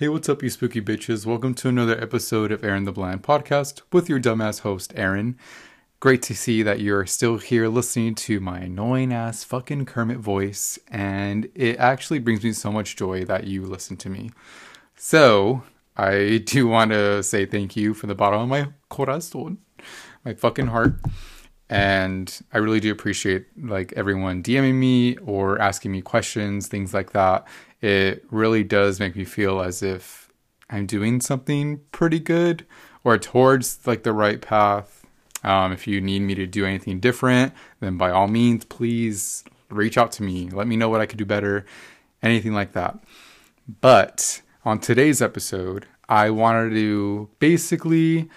Hey, what's up, you spooky bitches? Welcome to another episode of Aaron the Blind podcast with your dumbass host, Aaron. Great to see that you're still here listening to my annoying ass fucking Kermit voice, and it actually brings me so much joy that you listen to me. So, I do want to say thank you from the bottom of my corazón, my fucking heart. And I really do appreciate like everyone DMing me or asking me questions, things like that. It really does make me feel as if I'm doing something pretty good or towards like the right path. Um, if you need me to do anything different, then by all means, please reach out to me. Let me know what I could do better, anything like that. But on today's episode, I wanted to basically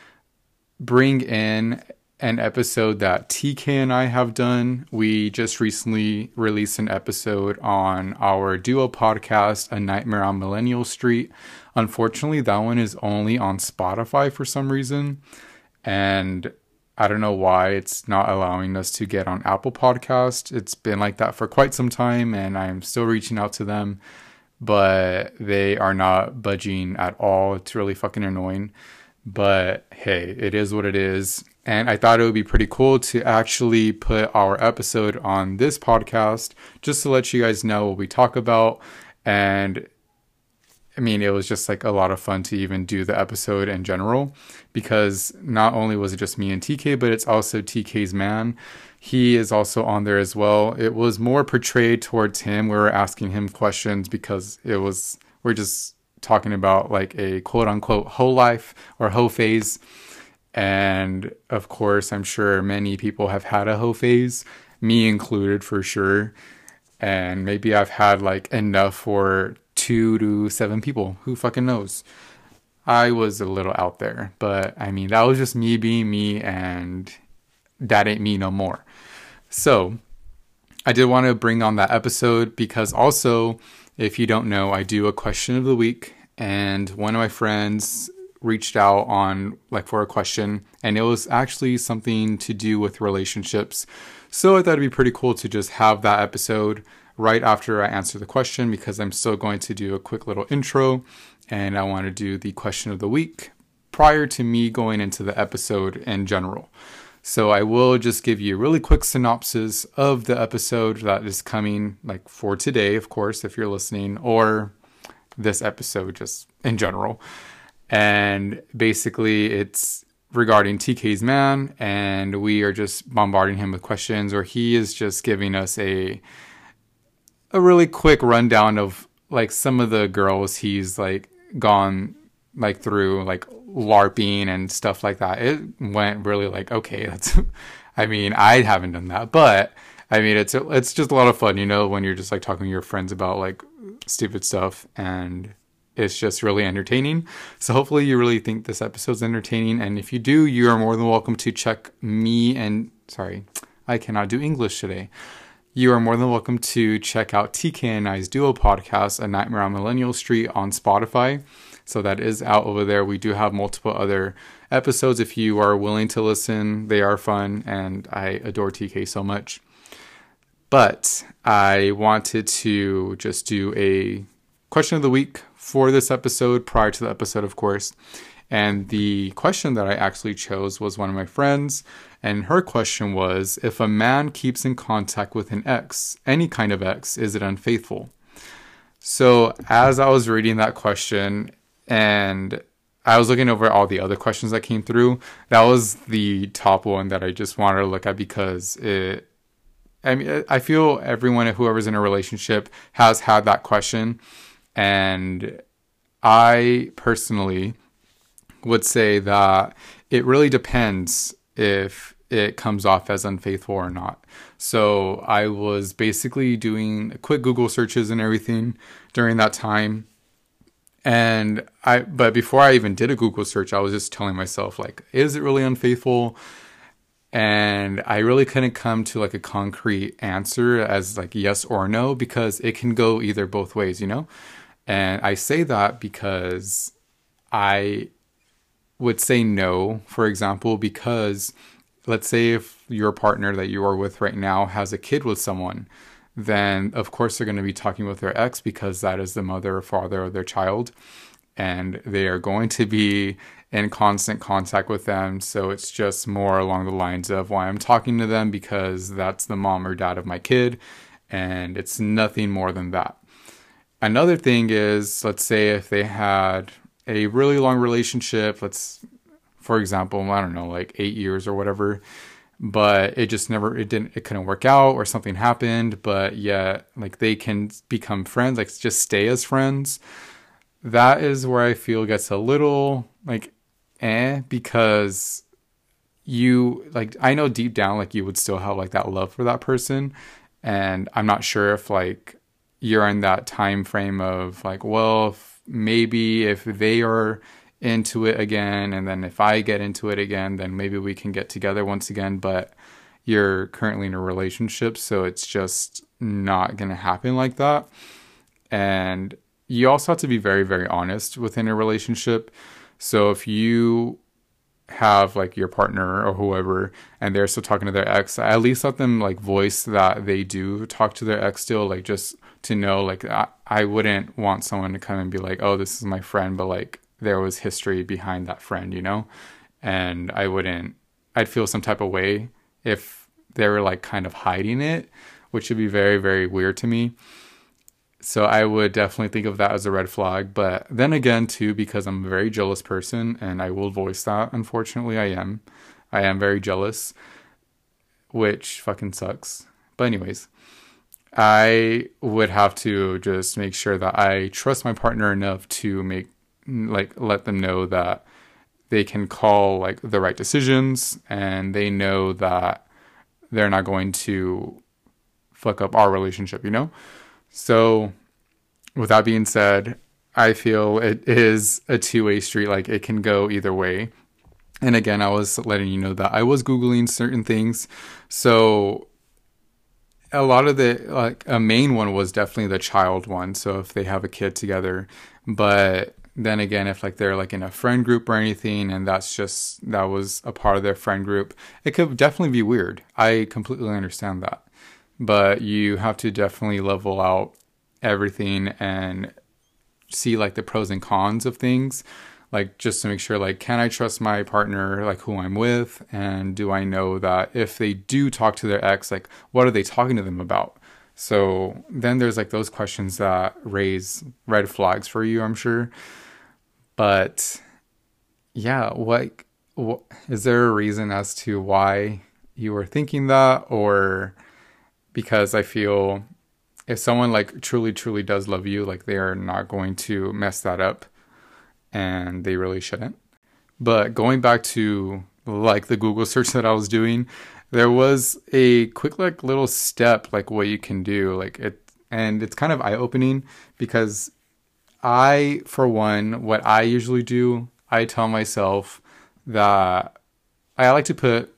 bring in an episode that TK and I have done. We just recently released an episode on our duo podcast, A Nightmare on Millennial Street. Unfortunately, that one is only on Spotify for some reason. And I don't know why it's not allowing us to get on Apple Podcast. It's been like that for quite some time, and I'm still reaching out to them but they are not budging at all. It's really fucking annoying. But hey, it is what it is. And I thought it would be pretty cool to actually put our episode on this podcast just to let you guys know what we talk about. And I mean, it was just like a lot of fun to even do the episode in general because not only was it just me and TK, but it's also TK's man he is also on there as well. It was more portrayed towards him. We were asking him questions because it was we're just talking about like a quote unquote whole life or whole phase. And of course, I'm sure many people have had a whole phase, me included for sure. And maybe I've had like enough for two to seven people. Who fucking knows? I was a little out there, but I mean, that was just me being me, and that ain't me no more. So I did want to bring on that episode because also, if you don't know, I do a question of the week, and one of my friends reached out on like for a question, and it was actually something to do with relationships. So I thought it'd be pretty cool to just have that episode right after I answer the question because I'm still going to do a quick little intro and I want to do the question of the week prior to me going into the episode in general. So I will just give you a really quick synopsis of the episode that is coming, like for today, of course, if you're listening, or this episode just in general. And basically, it's regarding TK's man, and we are just bombarding him with questions, or he is just giving us a a really quick rundown of like some of the girls he's like gone like through like LARPing and stuff like that. It went really like, okay, that's, I mean, I haven't done that, but I mean, it's, it's just a lot of fun, you know, when you're just like talking to your friends about like stupid stuff and it's just really entertaining. So hopefully you really think this episode's entertaining. And if you do, you are more than welcome to check me and, sorry, I cannot do English today. You are more than welcome to check out TK and I's duo podcast, A Nightmare on Millennial Street on Spotify. So that is out over there. We do have multiple other episodes if you are willing to listen. They are fun, and I adore TK so much. But I wanted to just do a question of the week for this episode, prior to the episode, of course. And the question that I actually chose was one of my friends. And her question was If a man keeps in contact with an ex, any kind of ex, is it unfaithful? So, as I was reading that question, and I was looking over all the other questions that came through. That was the top one that I just wanted to look at because it. I mean, I feel everyone, whoever's in a relationship, has had that question, and I personally would say that it really depends if it comes off as unfaithful or not. So I was basically doing quick Google searches and everything during that time and I, but before I even did a Google search, I was just telling myself, like, is it really unfaithful? And I really couldn't come to like a concrete answer as like yes or no because it can go either both ways, you know? And I say that because I would say no, for example, because let's say if your partner that you are with right now has a kid with someone, then of course they're going to be talking with their ex because that is the mother or father of their child. and they are going to be in constant contact with them. So it's just more along the lines of why I'm talking to them because that's the mom or dad of my kid, and it's nothing more than that. Another thing is, let's say if they had a really long relationship, let's, for example, I don't know, like eight years or whatever, but it just never, it didn't, it couldn't work out or something happened, but yet, like, they can become friends, like, just stay as friends. That is where I feel gets a little, like, eh, because you, like, I know deep down, like, you would still have, like, that love for that person. And I'm not sure if, like, you're in that time frame of, like, well, if maybe if they are into it again and then if I get into it again, then maybe we can get together once again, but you're currently in a relationship, so it's just not going to happen like that. And you also have to be very very honest within a relationship. So if you have like your partner or whoever and they're still talking to their ex at least let them like voice that they do talk to their ex still like just to know like I, I wouldn't want someone to come and be like oh this is my friend but like there was history behind that friend you know? And i wouldn't i'd feel some type of way if they were like kind of hiding it which would be very very weird to me so i would definitely think of that as a red flag but then again too because i'm a very jealous person and i will voice that unfortunately i am i am very jealous which fucking sucks but anyways I would have to just make sure that I trust my partner enough to make like let them know that they can call like the right decisions and they know that they're not going to fuck up our relationship, you know? So with that being said, I feel it is a two-way street like it can go either way. And again, I was letting you know that I was googling certain things. So a lot of the like a main one was definitely the child one so if they have a kid together but then again if like they're like in a friend group or anything and that's just that was a part of their friend group it could definitely be weird i completely understand that but you have to definitely level out everything and see like the pros and cons of things like just to make sure like can i trust my partner like who i'm with? And do i know that if they do talk to their ex like what are they talking to them about? So then there's like those questions that raise red flags for you i'm sure. But yeah what, what is there a reason as to why you were thinking that? Or because i feel if someone like truly truly does love you like they are not going to mess that up and they really shouldn't. But going back to like the Google search that I was doing, there was a quick like little step like what you can do like it and it's kind of eye opening because I for one what I usually do, I tell myself that I like to put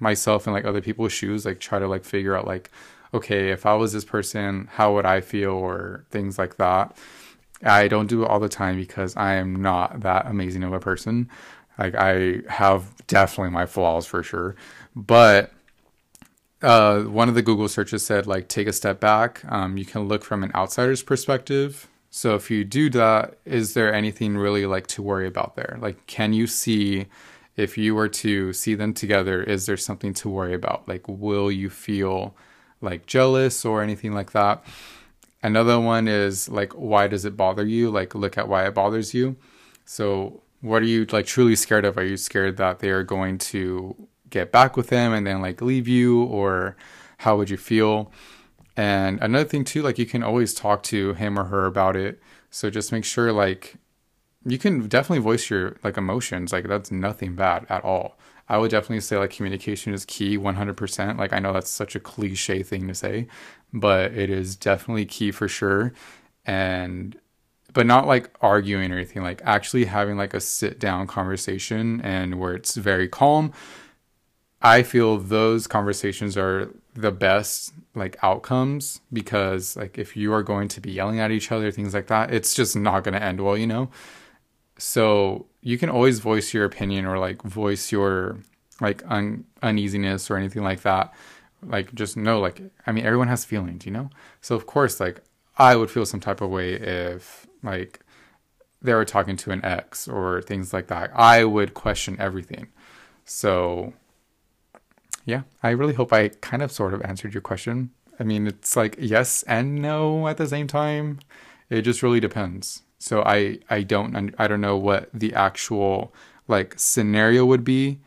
myself in like other people's shoes, like try to like figure out like okay, if I was this person, how would I feel or things like that. I don't do it all the time because I am not that amazing of a person. Like I have definitely my flaws for sure, but uh, one of the Google searches said like take a step back. Um, you can look from an outsider's perspective. So if you do that, is there anything really like to worry about there? Like, can you see if you were to see them together? Is there something to worry about? Like, will you feel like jealous or anything like that? Another one is like, why does it bother you? Like, look at why it bothers you. So, what are you like truly scared of? Are you scared that they are going to get back with him and then like leave you, or how would you feel? And another thing too, like you can always talk to him or her about it. So just make sure like you can definitely voice your like emotions. Like that's nothing bad at all. I would definitely say like communication is key 100%. Like I know that's such a cliche thing to say, but it is definitely key for sure. And but not like arguing or anything, like actually having like a sit down conversation and where it's very calm. I feel those conversations are the best like outcomes because like if you are going to be yelling at each other things like that it's just not going to end well you know so you can always voice your opinion or like voice your like un- uneasiness or anything like that like just know like i mean everyone has feelings you know so of course like i would feel some type of way if like they were talking to an ex or things like that, I would question everything. So, yeah, I really hope I kind of sort of answered your question. I mean, it's like yes and no at the same time. It just really depends. So I I don't I don't know what the actual like scenario would be.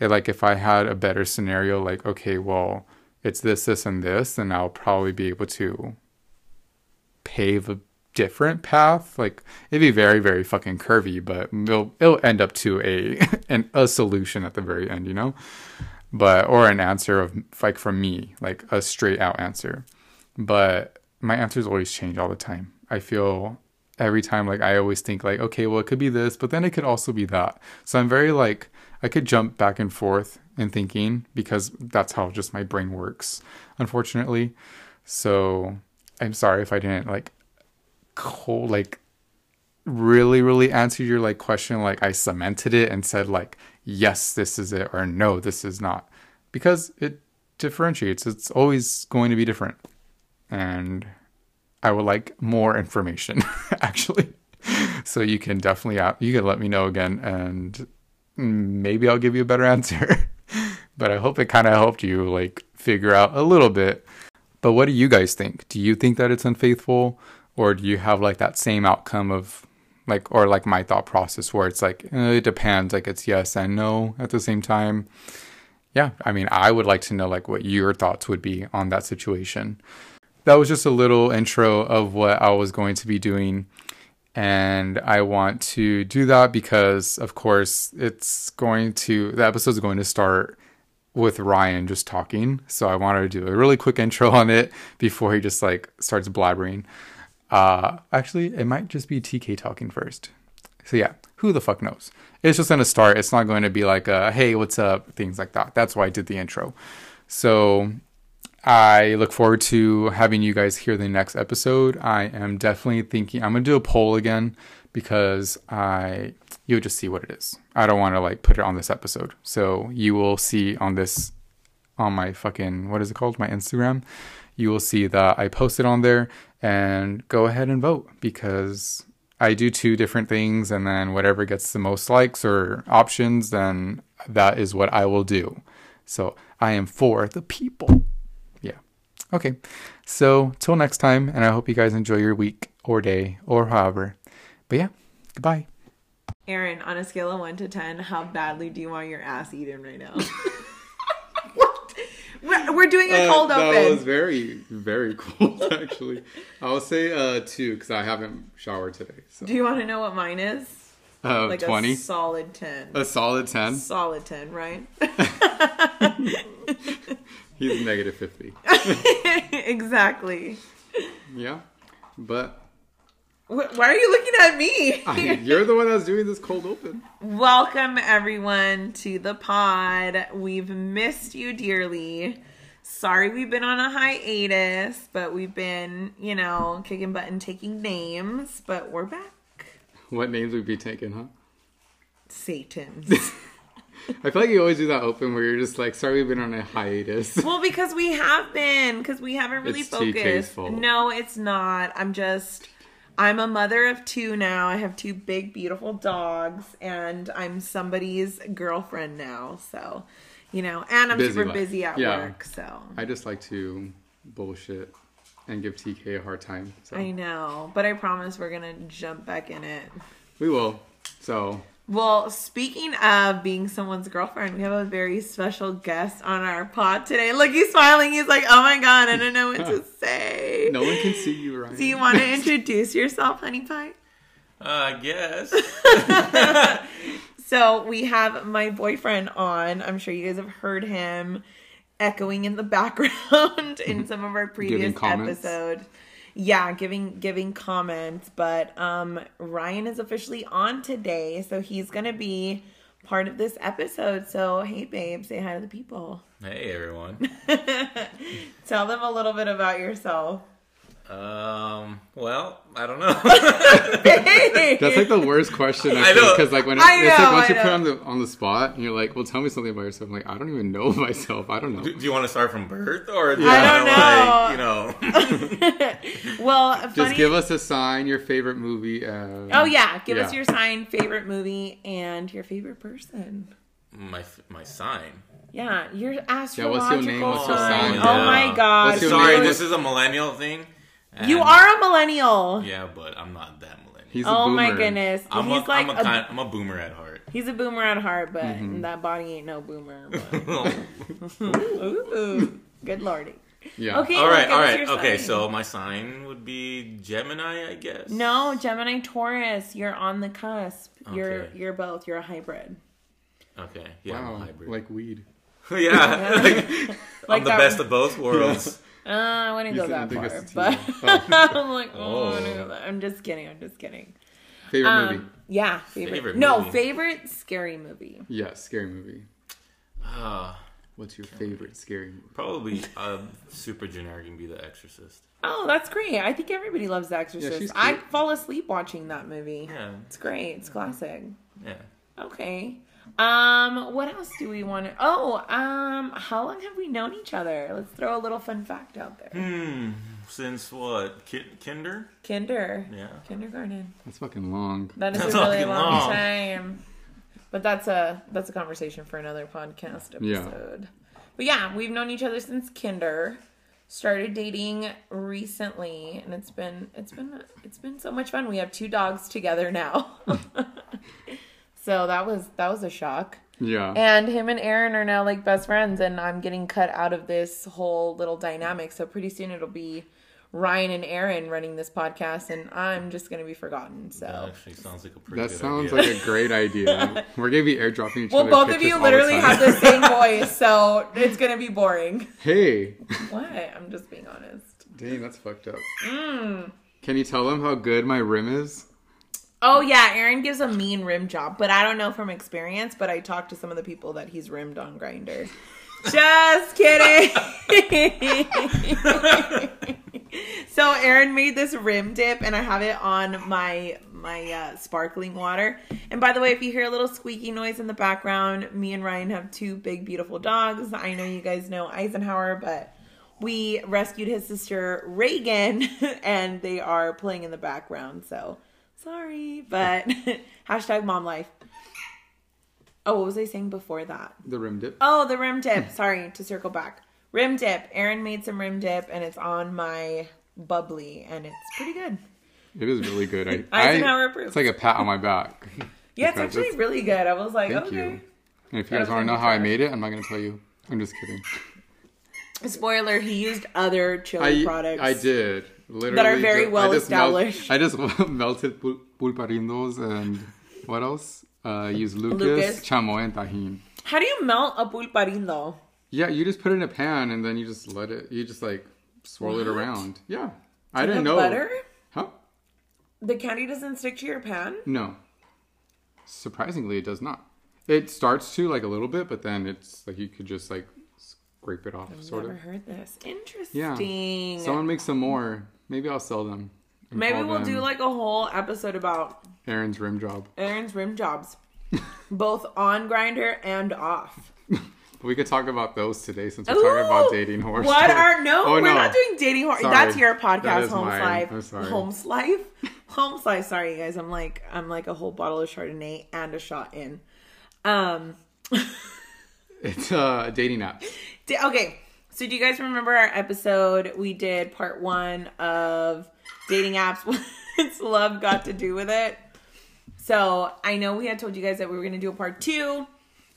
Like if I had a better scenario, like okay, well, it's this, this, and this, then I'll probably be able to pave a different path. Like it'd be very, very fucking curvy, but it'll it'll end up to a an, a solution at the very end, you know. But or an answer of like from me, like a straight out answer. But my answers always change all the time. I feel every time like I always think like okay, well it could be this, but then it could also be that. So I'm very like I could jump back and forth in thinking because that's how just my brain works, unfortunately. So I'm sorry if I didn't like cold like really really answer your like question like I cemented it and said like yes this is it or no this is not because it differentiates it's always going to be different and I would like more information actually. So you can definitely you can let me know again and maybe I'll give you a better answer. But I hope it kind of helped you like figure out a little bit. But what do you guys think? Do you think that it's unfaithful or do you have like that same outcome of like or like my thought process where it's like eh, it depends like it's yes and no at the same time? Yeah i mean i would like to know like what your thoughts would be on that situation that was just a little intro of what i was going to be doing and i want to do that because of course it's going to the episode is going to start with Ryan just talking. So I wanted to do a really quick intro on it before he just like starts blabbering. Uh, actually, it might just be TK talking first. So yeah, who the fuck knows? It's just gonna start. It's not going to be like a hey, what's up, things like that. That's why I did the intro. So I look forward to having you guys hear the next episode. I am definitely thinking I'm gonna do a poll again because I you'll just see what it is. I don't want to like put it on this episode. So you will see on this on my fucking what is it called? My Instagram. You will see that I posted on there and go ahead and vote because I do two different things and then whatever gets the most likes or options, then that is what I will do. So I am for the people. Yeah. Okay. So till next time, and I hope you guys enjoy your week or day or however. But yeah, goodbye. Aaron, on a scale of one to ten, how badly do you want your ass eaten right now? We're doing a cold uh, open. That was very, very cold, actually. I will say uh, two because I haven't showered today. So. Do you want to know what mine is? Uh, like 20? a solid 10. A solid 10? Solid 10, right? He's negative 50. exactly. Yeah. But Why are you looking at me? I, you're the one that's doing this cold open. Welcome, everyone, to the pod. We've missed you dearly. Sorry we've been on a hiatus, but we've been, you know, kicking butt and taking names, but we're back. What names would be taken, huh? Satan. I feel like you always do that open where you're just like, sorry, we've been on a hiatus. well, because we have been, because we haven't really It's focused. No, it's not. I'm just. I'm a mother of two now. I have two big, beautiful dogs, and I'm somebody's girlfriend now. So, you know, and I'm Busy super life. busy at Yeah. work. So, I just like to bullshit and give TK a hard time. So I know, but I promise we're gonna jump back in it. we will. So Well, speaking of being someone's girlfriend, we have a very special guest on our pod today. Look, he's smiling. He's like, "Oh my god, I don't know what to say." no one can see you, Ryan. Do you want to introduce yourself, Honey Pie? Uh, I guess. So we have my boyfriend on. I'm sure you guys have heard him echoing in the background in some of our previous comments. Yeah, giving giving comments. But um Ryan is officially on today, so he's gonna be part of this episode. So hey babe, say hi to the people. hey, everyone. Tell them a little bit about yourself. Um. Well, I don't know. That's like the worst question I, I think know. because like when it, I it's like once I you put know. on the on the spot and you're like, well, tell me something about yourself. I'm like, I don't even know myself. I don't know. do, do you want to start from birth or? Do I you don't wanna, Like, you know. well, funny. Just give us a sign, your favorite movie. And, Oh yeah, give us your sign, favorite movie, and your favorite person. my my sign. Yeah, your Yeah, astrological what's your name? What's your sign. sign? Oh Yeah. my god, Sorry, name? this is a millennial thing. You are a millennial. Yeah, but I'm not that millennial. He's a Oh my goodness, I'm he's a, like I'm a, a, kind, I'm a boomer at heart. he's a boomer at heart, but Mm-hmm. that body ain't no boomer. Ooh, good lordy. Yeah. Okay, all well, right, give all us right. your Okay, sign. so my sign would be Gemini, I guess. No, Gemini Taurus, you're on the cusp. You're you're both. You're a hybrid. Okay. Yeah, I'm a Wow, hybrid. like weed. yeah. like, Like I'm the that- best of both worlds. Uh, I wouldn't You go that far, but it's a I'm like, oh, I wouldn't Oh. go that- I'm just kidding. I'm just kidding. Favorite Um, movie? yeah, favorite. Favorite no, movie. favorite scary movie. Yeah, scary movie. Uh, What's your favorite scary movie? probably uh, super generic and be The Exorcist. Oh, that's great. I think everybody loves The Exorcist. she's I fall asleep watching that movie. Yeah. It's great. It's classic. Yeah. Okay. Um, what else do we want to? Oh, um, how long have we known each other? Let's throw a little fun fact out there. Hmm. Since what? Ki- kinder? Kinder. Yeah. Kindergarten. That's fucking long. That is That's a really fucking long, long. time. But that's a that's a conversation for another podcast episode. Yeah. episode. But yeah, we've known each other since kinder. Started dating recently, and it's been it's been it's been so much fun. We have two dogs together now. so that was that was a shock. Yeah. And him and Aaron are now like best friends, and I'm getting cut out of this whole little dynamic. So pretty soon it'll be Ryan and Aaron running this podcast, and I'm just gonna be forgotten. That So actually sounds like a pretty that good sounds idea. like a great idea. We're gonna be airdropping each well, other. both of you literally the have the same voice, so it's gonna be boring. Hey, What? I'm just being honest. dang, that's fucked up. Mm. Can you tell them how good my rim is? Oh yeah, Aaron gives a mean rim job, but I don't know from experience. But I talked to some of the people that he's rimmed on Grindr. Just kidding. so Aaron made this rim dip, and I have it on my my uh, sparkling water. And by the way, if you hear a little squeaky noise in the background, me and Ryan have two big, beautiful dogs. I know you guys know Eisenhower, but we rescued his sister Reagan, and they are playing in the background. So sorry, but hashtag mom life. Oh, what was I saying before that? The rim dip. Oh, the rim dip. Sorry to circle back. Rim dip. Aaron made some rim dip, and it's on my bubbly, and it's pretty good. It is really good. I, Eisenhower I, approves. it's like a pat on my back. Yeah, it's actually really good. I was like, Thank okay. you. And if you guys want to know how I made it, I'm not gonna tell you. I'm just kidding. Spoiler: He used other chili I products. I did literally that are very ju- well I just melt- established. I just melted pul- pulparindos and what else? Uh, use Lucas, Lucas. chamoy, and tahini. How do you melt a pulparindo? Yeah, you just put it in a pan and then you just let it. You just like swirl it around. Yeah, I didn't know. butter. Huh? The candy doesn't stick to your pan. No. Surprisingly, it does not. It starts to like a little bit, but then it's like you could just like scrape it off, sort Never of. heard this. Interesting. Yeah. Someone make some more. Maybe I'll sell them. and Maybe call we'll them do like a whole episode about Aaron's rim job. Aaron's rim jobs, both on Grindr and off. We could talk about those today since we're talking about Ooh, dating horror. What stories. are no? Oh, we're no. not doing dating horror. Sorry. That's your podcast, is Homes mine. Life. I'm sorry. Homes Life. Homes Life. Sorry, you guys. I'm like I'm like a whole bottle of Chardonnay and a shot in. Um. It's uh, a dating app. Okay. So do you guys remember our episode? We did part one of dating apps. What's love got to do with it? So I know we had told you guys that we were going to do a part two.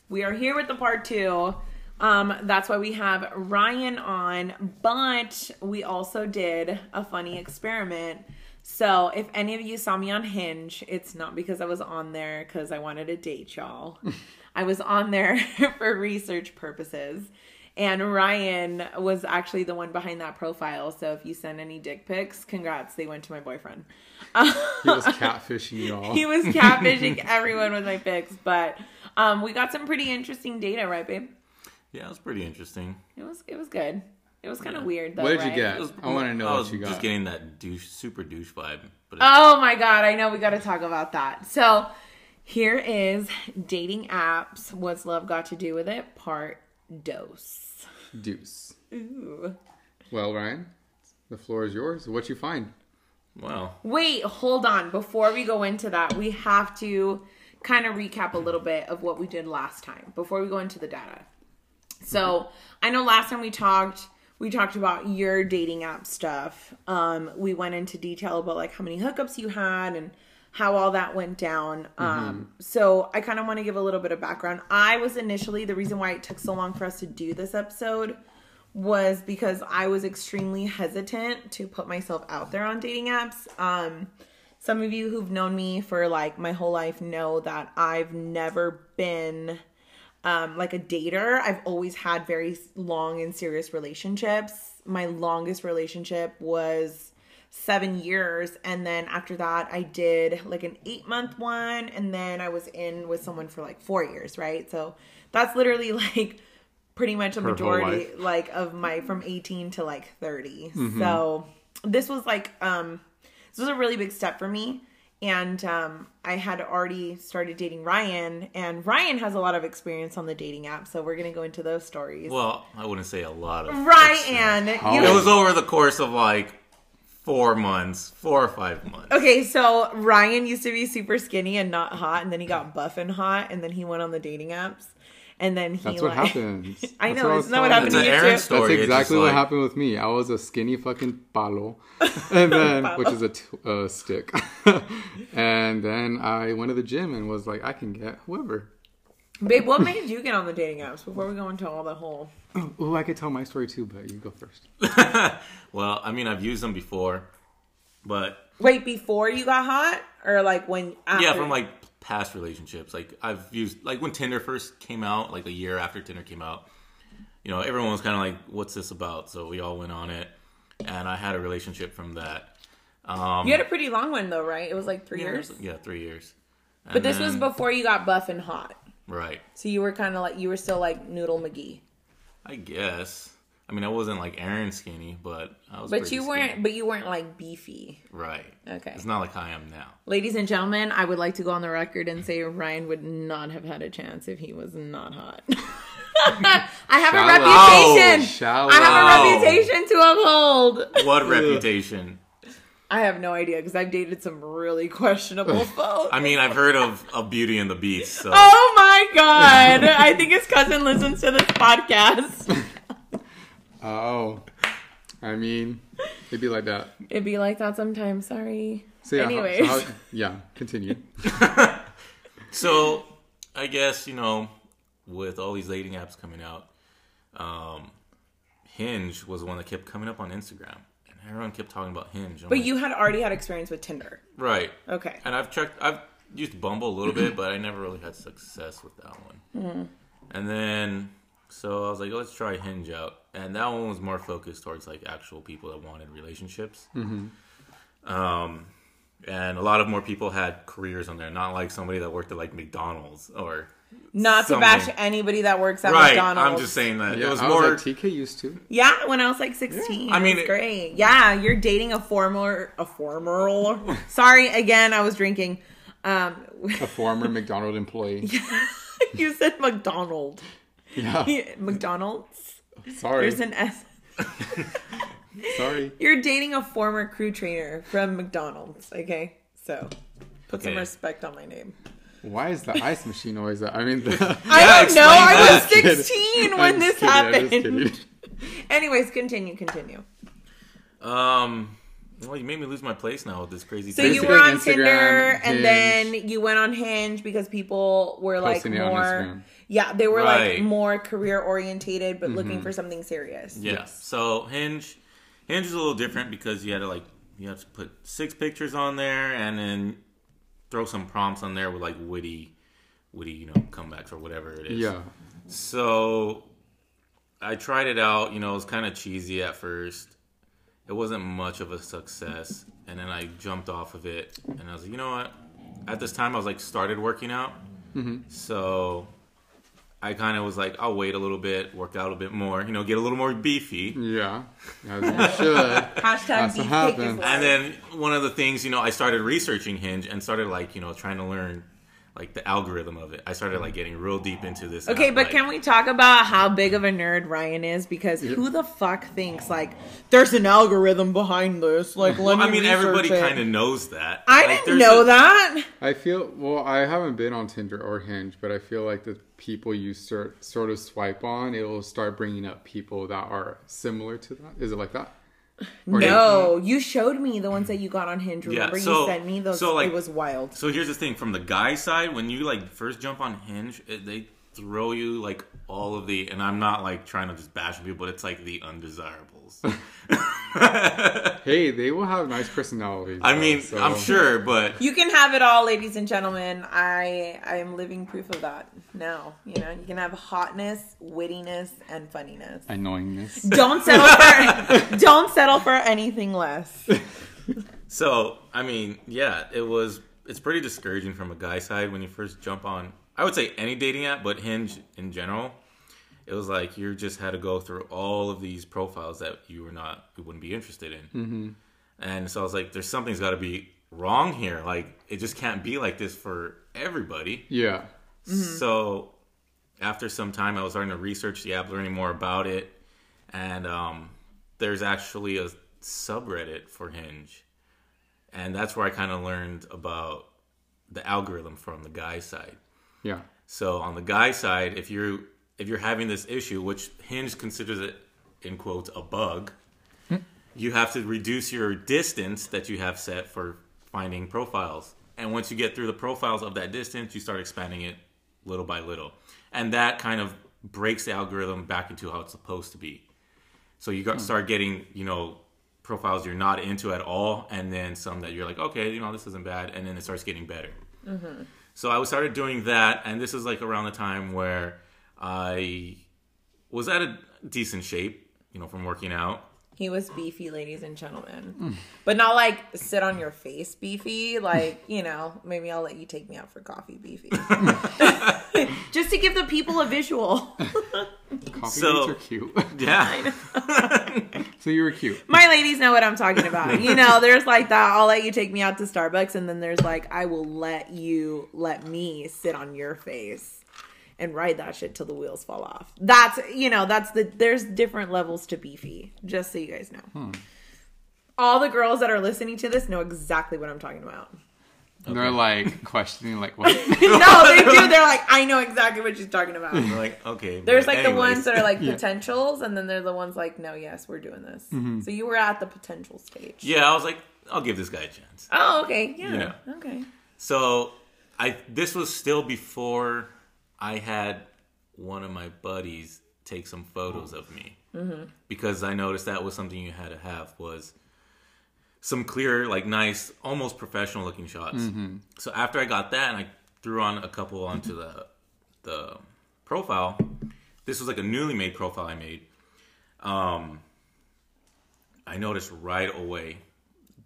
We are here with the part two. Um, that's why we have Ryan on, but we also did a funny experiment. So if any of you saw me on Hinge, it's not because I was on there because I wanted to date y'all. I was on there for research purposes. And Ryan was actually the one behind that profile. So if you send any dick pics, congrats, they went to my boyfriend. He was catfishing y'all. he was catfishing everyone with my pics, but um, we got some pretty interesting data, right, babe? Yeah, it was pretty interesting. It was it was good. It was kind of weird though. What did you right? get? Was- I wanna know I what you got. Just getting that douche, super douche vibe. But Oh my god, I know we got to talk about that. So, here is dating apps. What's love got to do with it? Part dose. Deuce. Ooh. Well, Ryan, the floor is yours. What you find? wow. Wait, hold on. Before we go into that, we have to kind of recap a little bit of what we did last time before we go into the data. So, I know last time we talked, we talked about your dating app stuff. Um, we went into detail about like how many hookups you had and how all that went down. Um, so I kind of want to give a little bit of background. I was initially the reason why it took so long for us to do this episode was because I was extremely hesitant to put myself out there on dating apps. Um, some of you who've known me for like my whole life know that I've never been um, like a dater. I've always had very long and serious relationships. My longest relationship was seven years. And then after that, I did like an eight month one. And then I was in with someone for like four years, right? So that's literally like pretty much a whole majority like of my from 18 to like 30 so this was like um this was a really big step for me and um i had already started dating ryan and ryan has a lot of experience on the dating app so we're gonna go into those stories Well, I wouldn't say a lot of. ryan It was over the course of like four months, four or five months. Okay, so Ryan used to be super skinny and not hot, and then he got buff and hot, and then he went on the dating apps, and then he That's what like, happens. I That's know, what I isn't that what happened telling to you too? story. That's exactly what like- happened with me. I was a skinny fucking palo, and then which is a t- uh, stick, and then I went to the gym and was like, I can get whoever. Babe, what made you get on the dating apps before we go into all the whole? Oh, I could tell my story too, but you go first. well, I mean, I've used them before, but Wait, before you got hot, or like when? After? yeah, from like past relationships. Like I've used like when Tinder first came out, like a year after Tinder came out. You know, everyone was kind of like, "What's this about?" So we all went on it, and I had a relationship from that. Um, you had a pretty long one though, right? It was like three yeah, years. Yeah, three years. But this was before you got buff and hot, right. so you were kind of like you were still like Noodle McGee. I guess. I mean, I wasn't like Aaron skinny, but I was. But you weren't. But you weren't like beefy. Right. Okay. It's not like I am now. Ladies and gentlemen, I would like to go on the record and say Ryan would not have had a chance if he was not hot. I have Shallow. a reputation. Shallow. I have a reputation to uphold. What reputation? I have no idea because I've dated some really questionable folks. I mean, I've heard of, of Beauty and the Beast, so Oh my god! I think his cousin listens to this podcast. Oh, I mean, it'd be like that. It'd be like that sometimes. Sorry. So yeah, how- so Anyways. how- yeah, continue. So, I guess you know, with all these dating apps coming out, um, Hinge was the one that kept coming up on Instagram, everyone kept talking about Hinge. I'm But like, you had already had experience with Tinder. right? Okay. And I've checked. I've used Bumble a little bit, but I never really had success with that one. And then, so I was like, let's try Hinge out, and that one was more focused towards like actual people that wanted relationships. Um, and a lot of more people had careers on there, not like somebody that worked at like McDonald's or. Not to bash anybody that works at Right, McDonald's. I'm just saying that Yeah, it was I more. was like, TK used to. Yeah, when I was like 16. I mean, it- great. Yeah, you're dating a former, a former. Sorry, again, I was drinking. Um, A former McDonald employee. you said McDonald. Yeah, McDonald's. sorry, There's an S. sorry. You're dating a former crew trainer from McDonald's. Okay, so put some respect on my name. Why is the ice machine always? That? I mean, the, I don't know. I was explain that. 16 I'm when just this kidding, I'm just happened. Anyways, continue, continue. Um, well, you made me lose my place now with this crazy. So thing. you were on Instagram, Tinder, and Hinge. then you went on Hinge because people were like Posting it more, yeah, they were Right. like more career orientated, but looking Mm-hmm. for something serious. Yeah. Yes. So Hinge, Hinge is a little different because you had to like you have to put six pictures on there and then throw some prompts on there with like witty, witty you know comebacks or whatever it is. Yeah, So I tried it out. You know, it was kind of cheesy at first. It wasn't much of a success, and then I jumped off of it, and I was like, you know what? At this time, I was like started working out, mm-hmm. so I kind of was like, I'll wait a little bit, work out a bit more, you know, get a little more beefy. Yeah, as you should. Hashtag beefcake happened. is life. And then one of the things, you know, I started researching Hinge and started like, you know, trying to learn like the algorithm of it. I started like getting real deep into this. Okay, app, but like- can we talk about how big of a nerd Ryan is? Because who the fuck thinks like there's an algorithm behind this? Like, let Well, I mean, everybody kind of knows that. I Like, didn't know a- that. I feel well. I haven't been on Tinder or Hinge, but I feel like the people you sort sort of swipe on, it will start bringing up people that are similar to that. Is it like that? Or No, mm-hmm. you showed me the ones that you got on Hinge. Yeah, Remember so- you sent me those? so, like- it was wild. So here's the thing: from the guy side, when you like first jump on Hinge, it, they throw you like all of the, and I'm not like trying to just bash people, but it's like the undesirables. Hey, they will have nice personalities. I though, mean, so- I'm sure, but You can have it all, ladies and gentlemen. I I am living proof of that now. You know, you can have hotness, wittiness, and funniness. annoyingness. Don't settle for don't settle for anything less. So, I mean, yeah, it was. It's pretty discouraging from a guy side when you first jump on. I would say any dating app, but Hinge in general. It was like you just had to go through all of these profiles that you were not, you wouldn't be interested in. Mm-hmm. And so I was like, "There's something's got to be wrong here. Like, it just can't be like this for everybody." Yeah. So after some time, I was starting to research the app, learning more about it, and um, there's actually a subreddit for Hinge, and that's where I kind of learned about the algorithm from the guy side. Yeah. So on the guy side, if you're if you're having this issue, which Hinge considers it in quotes a bug, hmm. you have to reduce your distance that you have set for finding profiles. And once you get through the profiles of that distance, you start expanding it little by little. And that kind of breaks the algorithm back into how it's supposed to be. So you got hmm. start getting, you know, profiles you're not into at all, and then some that you're like, okay, you know, this isn't bad, and then it starts getting better. Mm-hmm. So I started doing that, and this is like around the time where I was at a decent shape, you know, from working out. He was beefy, ladies and gentlemen. But not like sit on your face beefy. Like, you know, maybe I'll let you take me out for coffee beefy. Just to give the people a visual. Coffee So- dates are cute. Yeah. so you were cute. My ladies know what I'm talking about. You know, there's like that, I'll let you take me out to Starbucks, and then there's like, I will let you let me sit on your face and ride that shit till the wheels fall off. That's you know, that's the there's different levels to beefy, just so you guys know. Hmm. All the girls that are listening to this know exactly what I'm talking about. And They're like questioning, like, what? no, they do. They're like, I know exactly what she's talking about. They're like, okay. There's but like the ones that are like potentials, and then there's the ones like, no, yes, we're doing this. Mm-hmm. So you were at the potential stage. Yeah, I was like, I'll give this guy a chance. Oh, okay. Yeah. know. Okay. So I this was still before I had one of my buddies take some photos of me because I noticed that was something you had to have was some clear, like nice, almost professional looking shots. So after I got that and I threw on a couple onto the the profile, this was like a newly made profile I made. Um, I noticed right away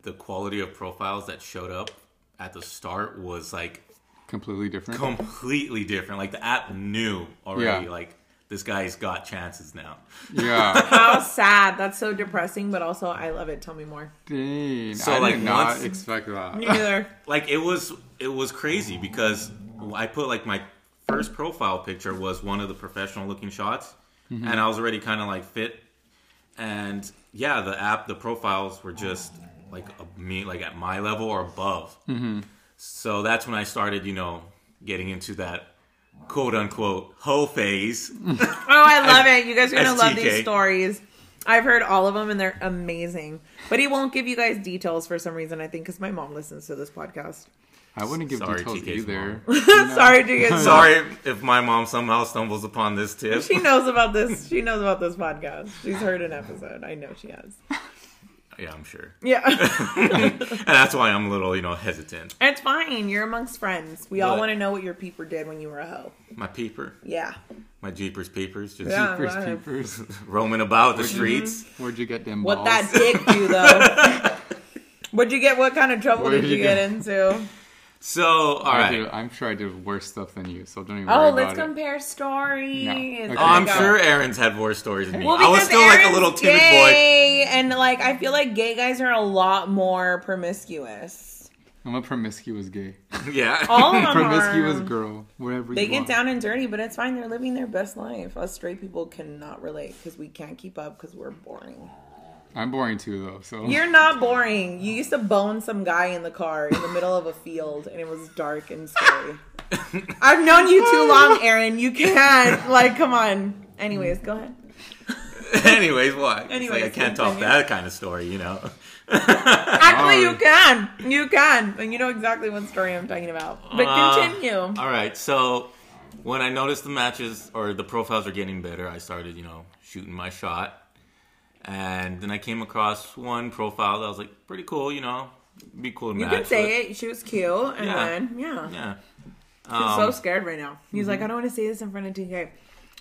the quality of profiles that showed up at the start was like Completely different. completely different. Like the app knew already, Yeah. like this guy's got chances now. yeah. How sad. That's so depressing, but also I love it. Tell me more. Dang. So, I like, did not once- expect that. Me neither. Like it was, it was crazy because I put like my first profile picture was one of the professional looking shots, mm-hmm. and I was already kind of like fit. And yeah, the app, the profiles were just like a, me, like at my level or above. Mm-hmm. So that's when I started, you know, getting into that quote unquote hoe phase. Oh, I love it. You guys are gonna love these stories. I've heard all of them and they're amazing. But he won't give you guys details for some reason. I think because my mom listens to this podcast. I wouldn't give Sorry, details TK's either. Sorry to get Sorry if my mom somehow stumbles upon this tip. She knows about this. She knows about this podcast. She's heard an episode. I know she has. Yeah, I'm sure. Yeah. And that's why I'm a little, you know, hesitant. it's fine. You're amongst friends. We all want to know what your peeper did when you were a hoe. My peeper, Yeah. my jeepers peepers, just Yeah. First right. peepers. roaming about the streets. Where'd you get them balls? What that dick do though? What'd you get? What kind of trouble did did you you get get- into? So, all I right. did, I'm sure I did worse stuff than you, so don't even Oh, worry let's about it. compare stories. No. It's Okay. Oh, I'm like sure Aaron's had worse stories than me. Well, I was because still like a Aaron's little timid boy. gay, and like I feel like gay guys are a lot more promiscuous. I'm a promiscuous gay. Yeah. All of them promiscuous are. girl, whatever They you get want. down and dirty, but it's fine. They're living their best life. Us straight people cannot relate because we can't keep up because we're boring. I'm boring too, though. So You're not boring. You used to bone some guy in the car in the middle of a field, and it was dark and scary. I've known you too long, Aaron. You can't. Like, come on. Anyways, go ahead. Anyways, what? Anyways, like I can't top continue. that kind of story, you know. Actually, you can. You can. And you know exactly what story I'm talking about. But Uh, continue. All right, so when I noticed the matches or the profiles were getting better, I started, you know, shooting my shot. And then I came across one profile that I was like pretty cool, you know, be cool to You match. can say it. She was cute. And Yeah. then, yeah. Yeah. He's Um, so scared right now. He's like, I don't want to say this in front of TK.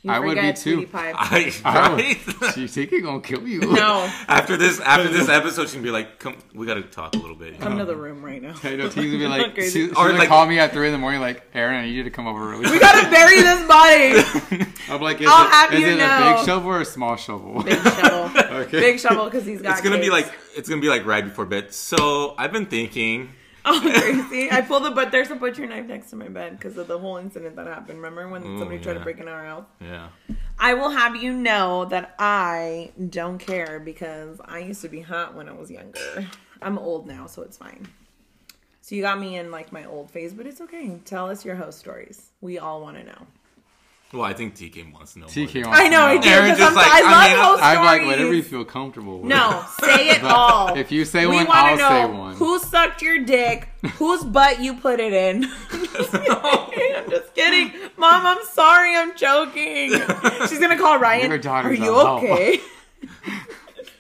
You I would be too. I, I right? will- She gonna kill you. No, after this, after this episode, she'll be like, "Come, we got to talk a little bit." come know? to the room right now. I know T's gonna be like, she, she's Or gonna like- call me at three in the morning, like, Aaron, I need you to come over really. We gotta bury this body. I'm like, is I'll it, have is you it a big shovel or a small shovel? Big shovel. okay. Big shovel because he's got. It's gonna be like it's gonna be like right before bed. So I've been thinking. Oh, crazy! I pulled the but there's a butcher knife next to my bed because of the whole incident that happened. Remember when Ooh, somebody tried to break in our house? Yeah. I will have you know that I don't care because I used to be hot when I was younger. I'm old now, so it's fine. So you got me in like my old phase, but it's okay. Tell us your host stories. We all want to know. Well, I think TK wants to know. TK more. wants I know I to do. Aaron 'cause just I'm- like, I I love mean, host I'm like, whatever you feel comfortable with. No, say it all. If you say we one, I'll know say one. who sucked your dick, whose butt you put it in. I'm just kidding. I'm just kidding. Mom, I'm sorry. I'm joking. She's gonna call Ryan. Your daughter's Are you okay?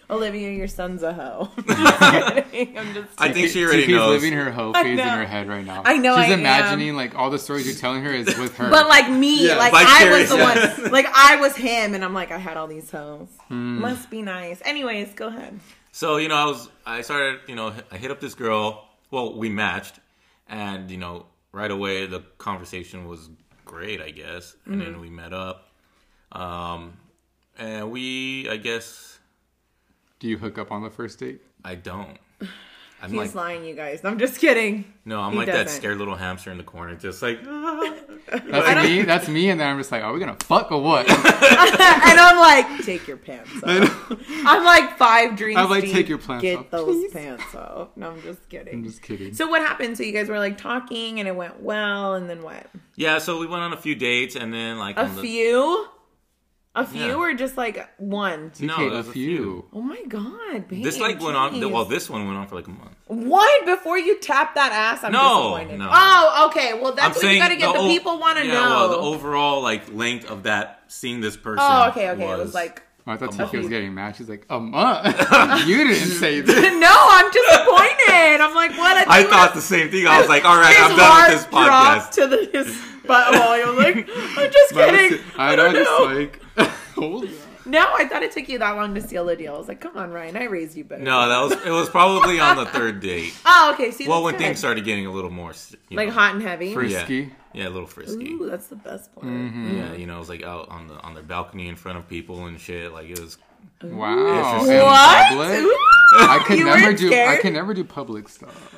Olivia, your son's a hoe. I'm just kidding. I'm just I think she already TK's knows. living her hoe I phase in know. her head right now. I know She's I am. imagining like all the stories you're telling her is with her. But like me, Yeah, like I was the vicarious. one, like I was him, and I'm like I had all these hoes. Hmm. Must be nice. Anyways, go ahead. So you know, I was I started you know I hit up this girl. Well, we matched, and you know right away the conversation was great, I guess. And Mm-hmm. then we met up, um, and we I guess Do you hook up on the first date? I don't. I'm He's like lying, you guys. I'm just kidding. no, I'm he like that doesn't. scared little hamster in the corner, just like. "Ah." That's me. That's me. And then I'm just like, are we gonna fuck or what? and I'm like, take your pants off. I'm like five drinks. I'm like, deep. take your pants Get off, Get those please. pants off. No, I'm just kidding. I'm just kidding. So what happened? So you guys were like talking, and it went well, and then what? yeah, so we went on a few dates, and then like A on the, few, a few, Yeah. or just like one? No, TK, it a was a few. Oh my god, babe. This like went on. Well, this one went on for like a month. What? Before you tap that ass, I'm No, disappointed. no. Oh, okay. Well, that's I'm what you gotta get. The, o- people want to yeah, know. Well, the overall like length of that seeing this person. oh, okay, okay. it was like, Oh, I thought A TK was getting mad. She's like, a month. you didn't say this. no, I'm disappointed. I'm like, what? I think thought the same thing. I was like, all right, his I'm done with this dropped podcast. to the, his butthole. I was like, I'm just But I was- kidding. I, I don't just know. like, hold on. No, I thought it took you that long to seal the deal. I was like, come on, Ryan, I raised you better. No, that was it. Was probably on the third date. Oh, okay. See, Well, when good. things started getting a little more, you like know, hot and heavy. Frisky. yeah, a little frisky. Ooh, that's the best part. Mm-hmm. Yeah, you know, it was like out on the on their balcony in front of people and shit. Like it was. Wow. Interesting. In What? I can you never weren't do. I scared? can never do public stuff.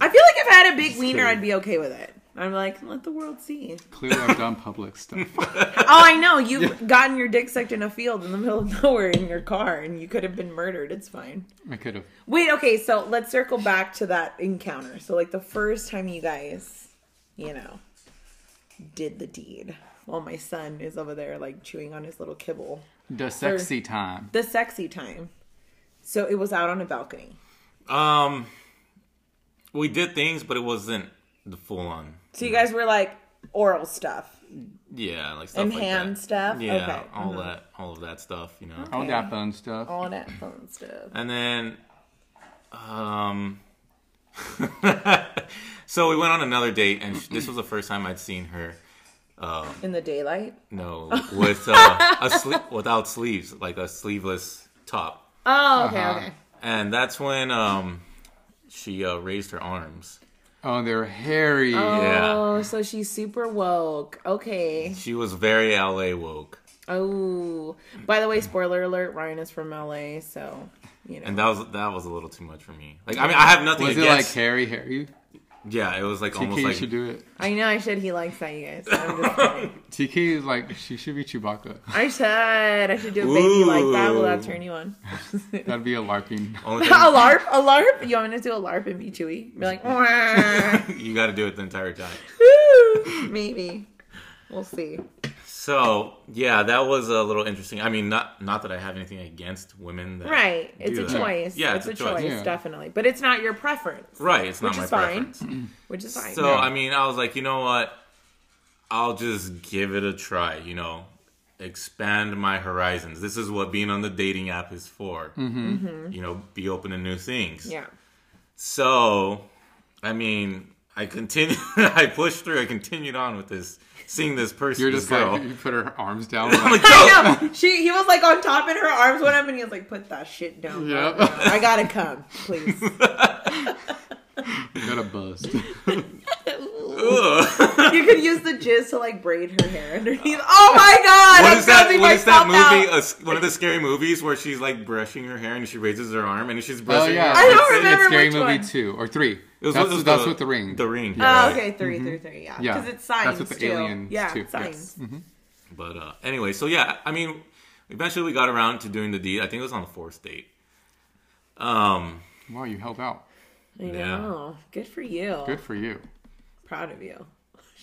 I feel like if I had a big Just wiener, kidding. I'd be okay with it. I'm like, let the world see. Clearly, I've done public stuff. Oh, I know. You've gotten your dick sucked in a field in the middle of nowhere in your car, and you could have been murdered. It's fine. I could have. Wait, okay, so let's circle back to that encounter. So, like, the first time you guys, you know, did the deed while my son is over there, like, chewing on his little kibble. The sexy time. The sexy time. So, it was out on a balcony. Um, we did things, but it wasn't the full on. So, you guys were like oral stuff Yeah, like stuff and like hand that. stuff? Yeah, Okay. all mhm. that, all of that stuff, you know. All that fun stuff. All that fun stuff. And then, um, so we went on another date, and this was the first time I'd seen her. Uh, In the daylight? no, with uh, a sle- without sleeves, like a sleeveless top, Oh, okay, Uh-huh. okay. and that's when um, she uh, raised her arms. Oh, they're hairy. Oh, so she's super woke. Okay. She was very LA woke. Oh, by the way, spoiler alert: Ryan is from LA, so you know. And that was that was a little too much for me. Like I mean, I have nothing Was it like hairy, hairy? Yeah, it was like TK, almost you like should do it. I know I said he likes that, you guys. I'm just kidding. TK is like she should be Chewbacca. I said I should do a baby like that. Will that Ooh. turn you on? That'd be a larping. a LARP? A LARP? You want me to do a LARP and be Chewy? Be like, you got to do it the entire time. Maybe. We'll see. So yeah, that was a little interesting. I mean, not not that I have anything against women. That Right. It's a that. choice. Yeah, it's, it's a, a choice. choice, Yeah. definitely. But it's not your preference, Right, it's not my preference. Which my is fine. which is fine. So Yeah. I mean, I was like, you know what? I'll just give it a try. You know, expand my horizons. This is what being on the dating app is for. Mm-hmm. You know, be open to new things. yeah. So, I mean, I continued. I pushed through. I continued on with this, seeing this person. You're just girl. like you put her arms down. I'm Like, like, yo, I know. She he was like on top and her arms went up and he was like, put that shit down. Yeah. right. I gotta come, please. you gotta bust. ugh. you could use the jizz to like braid her hair underneath. Oh my god! What I'm is that? What is that movie? out. A s one of the scary movies where she's like brushing her hair and she raises her arm and she's brushing. Oh brushing. yeah, her I don't it's, remember it's Scary which Movie one. two or three. It was- that's it was that's the- with the ring. The ring. Oh, right. okay, three, three, three, yeah. Yeah. Because it's signs That's with the too. aliens, yeah, too. signs. Yes. But uh, anyway, so yeah, I mean, eventually we got around to doing the deed. I think it was on the fourth date. Um, Wow, you held out. I Yeah. know. Good for you. Good for you. Proud of you.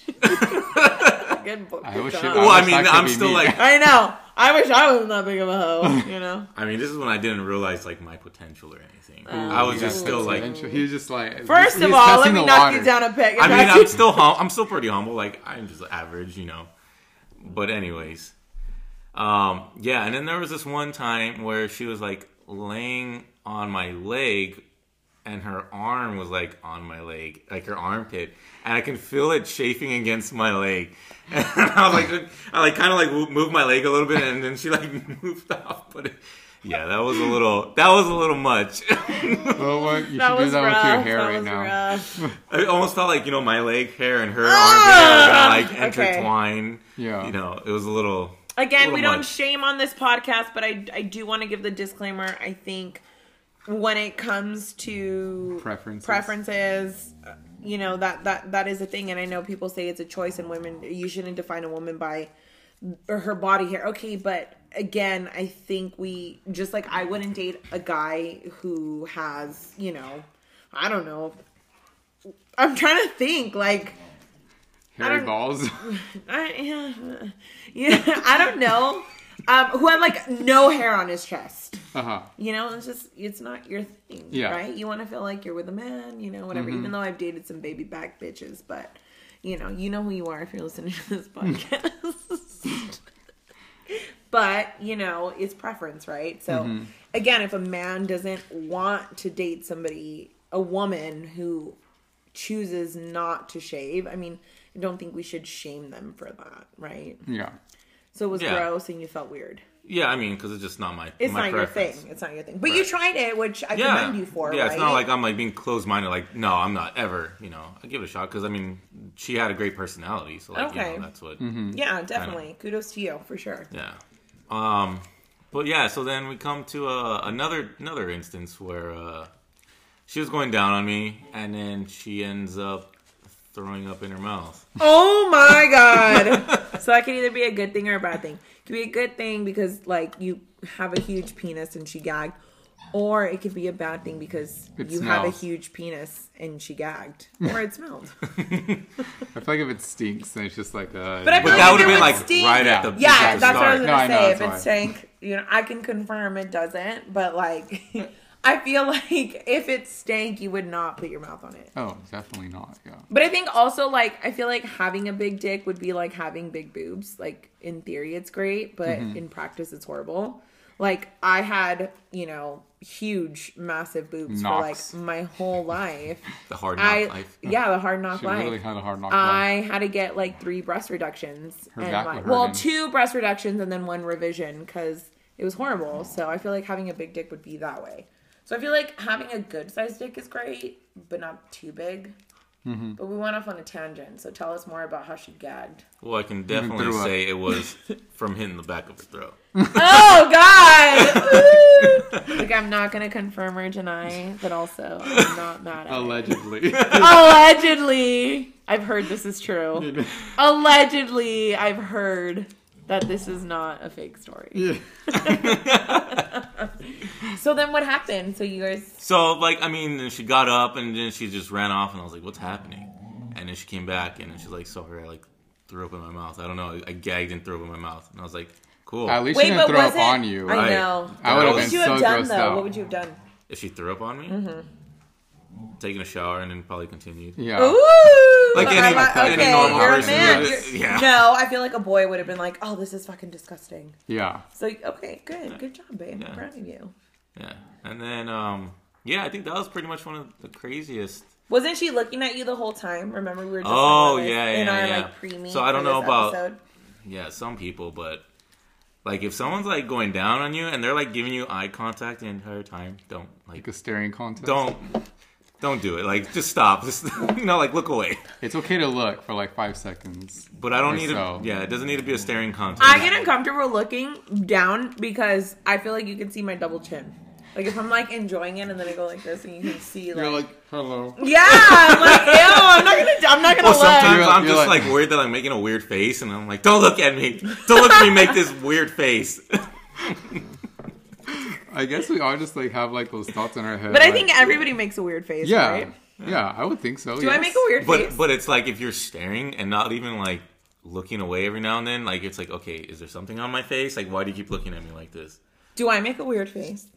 Good book. I wish it- job. well, I wish mean, I'm still me. like, I know. I wish I wasn't that big of a hoe. You know. I mean, this is when I didn't realize like my potential or anything. I was just still that's like, eventually- he was just like. First he's of all, let me knock water. you down a peg. I mean, I'm still hum- I'm still pretty humble. Like I'm just average, you know. But anyways, um, yeah. And then there was this one time where she was like laying on my leg, and her arm was like on my leg, like her armpit, and I can feel it chafing against my leg. And I was like, I like kind of like wo- moved my leg a little bit, and then she like moved off. But it, yeah, that was a little that was a little much. Oh, what? You that should do was that rough. with your hair that right was now. rough. I almost felt like you know my leg hair and her Ah! armpit hair got like Okay. intertwined. Yeah. You know, it was a little. Again, little we don't shame on this podcast, but I I do want to give the disclaimer. I think when it comes to Preferences. preferences, uh, you know that that that is a thing, and I know people say it's a choice, and women you shouldn't define a woman by her body hair. Okay, but again, I think we just like I wouldn't date a guy who has you know I don't know. I'm trying to think like. Hairy balls. I, yeah, yeah, I don't know. Um, who had like no hair on his chest. uh huh. You know, it's just it's not your thing, Yeah. Mm-hmm. right? You want to feel like you're with a man, you know, whatever. Even though I've dated some baby back bitches, but you know, you know who you are if you're listening to this podcast. but you know, it's preference, right? So Mm-hmm. again, if a man doesn't want to date somebody, a woman who chooses not to shave, I mean, I don't think we should shame them for that, right? Yeah. So it was Yeah. gross and you felt weird. Yeah, I mean, because it's just not my. It's my not preference. your thing. It's not your thing. But you tried it, which I Yeah, commend you for. yeah. right? It's not like I'm like being closed minded. Like, no, I'm not ever. You know, I give it a shot because I mean, she had a great personality. So like, Okay. you know, that's what. Mm-hmm. Yeah, definitely. Kudos to you for sure. Yeah. Um, but yeah, so then we come to uh, another another instance where uh, she was going down on me, and then she ends up throwing up in her mouth. Oh my god! so that can either be a good thing or a bad thing. It could be a good thing because like you have a huge penis and she gagged, or it could be a bad thing because It you have a huge penis and she gagged, or it smelled. I feel like if it stinks, then it's just like. Uh, But I But feel that would've it been, would like, stink. right at the- yeah. at the That's what I was gonna No, I know, say. that's if why. it stank, you know, I can confirm it doesn't. But like, I feel like if it stank, you would not put your mouth on it. oh, definitely not. Yeah. But I think also like I feel like having a big dick would be like having big boobs. Like in theory it's great, but Mm-hmm. in practice it's horrible. Like I had, you know, huge massive boobs Knocks. for like my whole life. The hard knock I life. yeah, the hard knock She life. really had a hard knock. I life. had to get like three breast reductions Her and like, well, two breast reductions and then one revision because it was horrible. So I feel like having a big dick would be that way. So I feel like having a good sized dick is great, but not too big. But we went off on a tangent, so tell us more about how she gagged. Well, I can definitely say it was from hitting the back of her throat. Oh God! like I'm not gonna confirm or deny, but also I'm not mad at it. Allegedly. Allegedly, I've heard this is true. Allegedly, I've heard that this is not a fake story. yeah. So then, what happened? So you guys, So, like, I mean, she got up and then she just ran off, and I was like, "What's happening?" And then she came back, and then she's like, "Sorry, I like threw up in my mouth. I don't know, I gagged and threw up in my mouth." And I was like, "Cool." At least wait, she didn't throw was up it? on you. I Right. know. I would have What been would you so have done grossed though? out. What would you have done? if she threw up on me, mm-hmm. taking a shower and then probably continued. yeah. Ooh, Like I any- like- any normal you're a person man. would- You're- yeah. No, I feel like a boy would have been like, "Oh, this is fucking disgusting." Yeah. So okay, good, good job, babe. Yeah. I'm proud of you. Yeah, and then um, yeah, I think that was pretty much one of the craziest. Wasn't she looking at you the whole time? Remember we were just Oh, talking this yeah, in yeah, our yeah. like pre-meet. So I don't know about- episode. Yeah, some people, but like if someone's like going down on you and they're like giving you eye contact the entire time, don't like Like a staring contest. don't don't do it. Like just stop. Just you know, like look away. It's okay to look for like five seconds. But I don't Or need so. to. Yeah, it doesn't need to be a staring contest. I get uncomfortable looking down because I feel like you can see my double chin. Like if I'm like enjoying it and then I go like this and you can see like, You're like, hello. yeah, I'm like ew, I'm not gonna I'm not gonna Well, sometimes You're- I'm you're just like- like, worried that I'm making a weird face, and I'm like, "Don't look at me! Don't look at me make this weird face." I guess we all just like have like those thoughts in our head. But I like- think everybody makes a weird face, yeah, right? yeah, I would think so. Do I make a weird but face? but it's like if you're staring and not even like looking away every now and then, like it's like, okay, is there something on my face? Like, why do you keep looking at me like this? Do I make a weird face?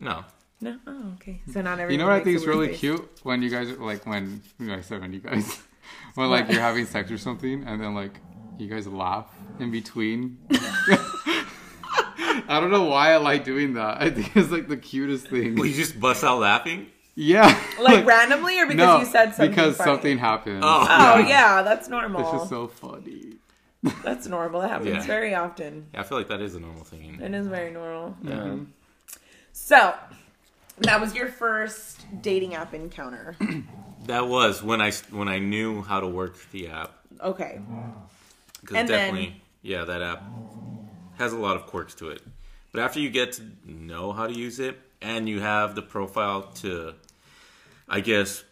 No. No. Oh, okay. So not everybody. You know what I think is really face. cute when you guys like when you know I said when you guys when like you're having sex or something and then like you guys laugh in between. I don't know why I like doing that. I think it's like the cutest thing. Well, you just bust out laughing. Yeah. Like randomly or because no, you said something because funny? something happened. Oh. Oh yeah, that's normal. It's just so funny. That's normal. That happens Yeah. very often. Yeah, I feel like that is a normal thing. It is very normal. Yeah. Mm-hmm. So, that was your first dating app encounter. That was when I when I knew how to work the app. Okay. Because And then- definitely, yeah, that app has a lot of quirks to it. But after you get to know how to use it and you have the profile to, I guess,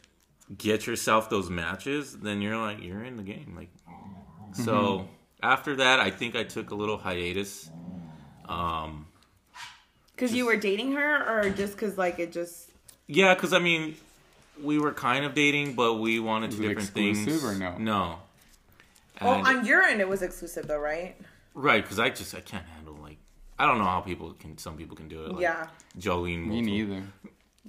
get yourself those matches, then you're like you're in the game. Like, so after that, I think I took a little hiatus. Um, Because you were dating her, or just because like it just. yeah, because I mean, we were kind of dating, but we wanted Was two it different exclusive things. or no? No. Well, on your end, it was exclusive though, right? Right, because I just I can't handle like I don't know how people can some people can do it. Like, Yeah. Jolene. Me multiple- neither.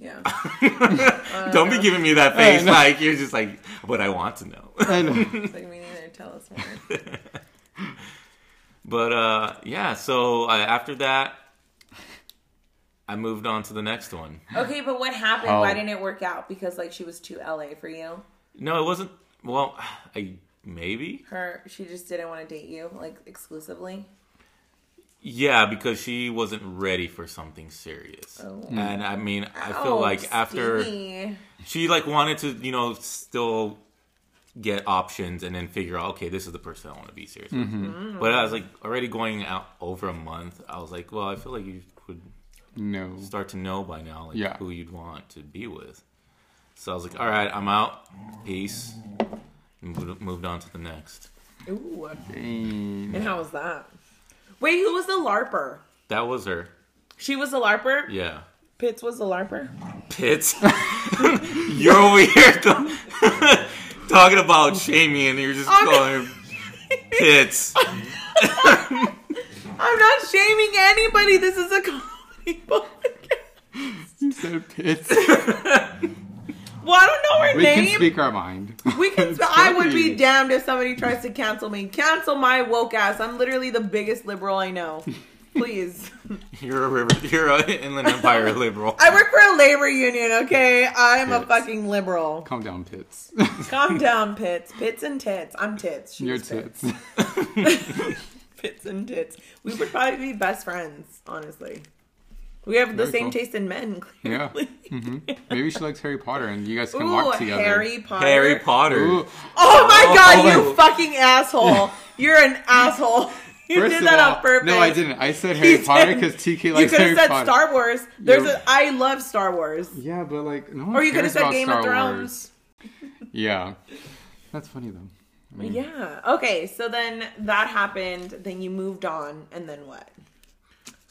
Yeah. Don't be giving me that face. like you're just like, but I want to know. I know. It's like me neither. Tell us more. but uh, yeah. So uh, after that, I moved on to the next one. Okay, but what happened? Oh. Why didn't it work out? Because like she was too LA for you. No, it wasn't. Well, I maybe. Her, she just didn't want to date you like exclusively. Yeah, because she wasn't ready for something serious. Oh. And I mean, I feel Oh, like after Stevie. she like wanted to, you know, still get options and then figure out, okay, this is the person I want to be serious with. Mm-hmm. But I was like already going out over a month. I was like, well, I feel like you would No. start to know by now, like Yeah. who you'd want to be with. So I was like, all right, I'm out. Peace. And moved- moved on to the next. Ooh. Dang. And how was that? Wait, who was the LARPer? That was her. She was the LARPer. Yeah. Pitts was the LARPer. Pits. you're over here go- talking about shaming, and you're just I'm- calling her Pits. I'm not shaming anybody. This is a comedy podcast. You said pits. Well, I don't know her We name. can speak our mind. We can. Sp- I would be damned if somebody tries to cancel me. Cancel my woke ass. I'm literally the biggest liberal I know. Please. You're a river. You're an Inland Empire liberal. I work for a labor union. Okay, I'm a fucking liberal. Calm down, pits. Calm down, Pitts. Pitts and tits. I'm tits. She's Your Pitts. tits. Pitts and tits. We would probably be best friends, honestly. We have the Very same cool. taste in men. Yeah. Clearly. hmm Maybe she likes Harry Potter, and you guys can Ooh, walk together. Harry Potter. Harry Potter. Ooh. Oh my god, Oh. you fucking asshole! You're an asshole. You First did that all, on purpose. no, I didn't. I said Harry You Potter because TK likes Harry Potter. You likes could have said Potter. Star Wars. There's You're- a. I love Star Wars. Yeah, but like no one Or you could have said Game Star of Thrones. Wars. Yeah, that's funny though. I mean, Yeah. Okay. So then that happened. Then you moved on, and then what?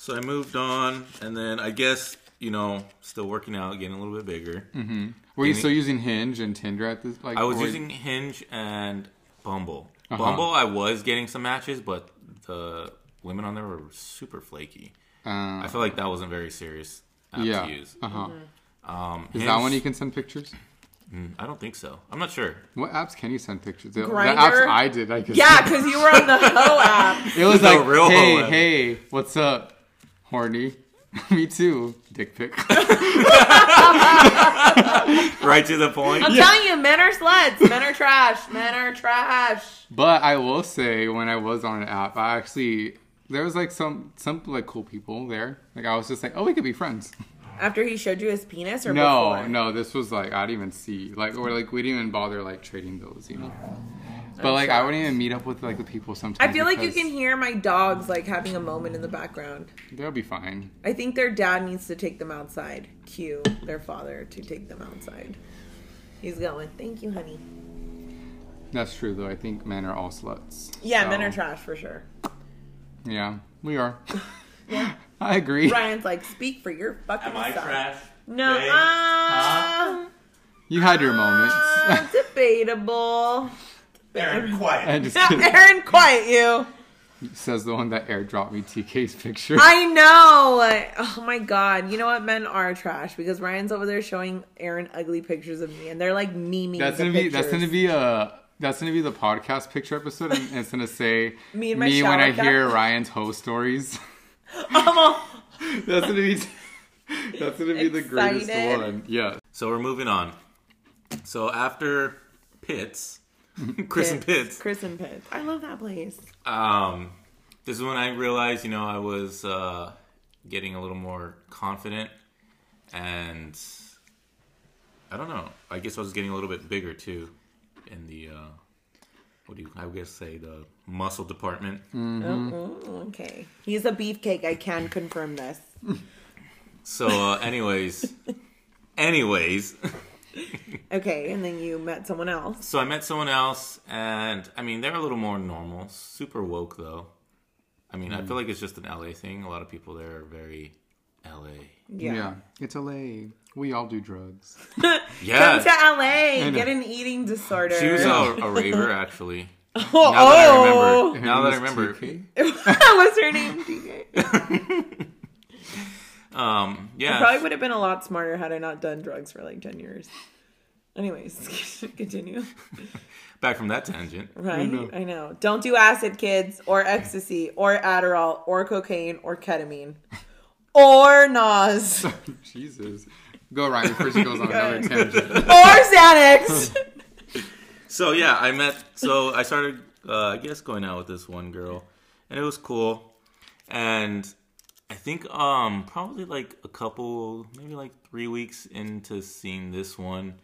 So I moved on, and then I guess you know, still working out, getting a little bit bigger. Were you Any- still using Hinge and Tinder at this? Like, I was or- using Hinge and Bumble. Uh-huh. Bumble, I was getting some matches, but the women on there were super flaky. Uh, I feel like that wasn't very serious app yeah. to use. Uh huh. Um, Is Hinge- that when you can send pictures? Mm, I don't think so. I'm not sure. What apps can you send pictures? The, the Grindr? apps I did, I could. Yeah, because you were on the Ho app. it was The like, real hey, hey, what's up, horny? Me too. Dick pic. Right to the point. I'm telling you, men are sluts. Men are trash. Men are trash. But I will say, when I was on an app, I actually there was like some some like cool people there. Like I was just like, oh, we could be friends. After he showed you his penis, or No, before? no, this was like I didn't even see like or like we didn't even bother like trading those, you know. But like I wouldn't even meet up with like the people sometimes. I feel like you can hear my dogs like having a moment in the background. They'll be fine. I think their dad needs to take them outside. Cue their father to take them outside. He's going. Thank you, honey. That's true though. I think men are all sluts. Yeah, men are trash for sure. Yeah, we are. Yeah. I agree. Ryan's like, speak for your fucking Am I self. No, Babe? uh, You had your moments. debatable. Aaron, quiet. I just kidding. Aaron, quiet you. says the one that airdropped me TK's picture. I know. Oh my god. You know what? Men are trash because Ryan's over there showing Aaron ugly pictures of me, and they're like memeing. That's gonna be that's gonna be a that's gonna be the podcast picture episode, and it's gonna say Me in my me when I shower hear cap. Ryan's hoe stories. I'm all- that's gonna be that's gonna be the greatest one. Yeah. So we're moving on. So after Pitts, Chris and Pitts, Chris and Pitts. I love that place. um, this is when I realized, you know, I was uh, getting a little more confident, and I don't know. I guess I was getting a little bit bigger too in the uh, what do you? I guess say the muscle department. Oh, oh, okay. He's a beefcake. I can confirm this. So, uh, anyways, anyways. Okay, and then you met someone else. So I met someone else, and I mean they're a little more normal, super woke though. I mean, I mm. feel like it's just an LA thing. A lot of people there are very LA. yeah. Yeah. It's LA. We all do drugs. Yeah. Come Yeah, to LA. know. Get an eating disorder. she was a, a raver actually. oh, Now that I oh. remember, now that I Her name remember, was What's her name? TK. Um, I yeah, probably would have been a lot smarter had I not done drugs for like 10 years. Anyways, continue. back from that tangent. Right? know. I know. Don't do acid, kids, or ecstasy, or Adderall, or cocaine, or ketamine, or Nas, Jesus. Go Ryan before she goes on another tangent. tangent. Xanax. So yeah, I met. So I started, uh, I guess, going out with this one girl, and it was cool. And I think, um, probably like a couple, maybe like three weeks into seeing this one,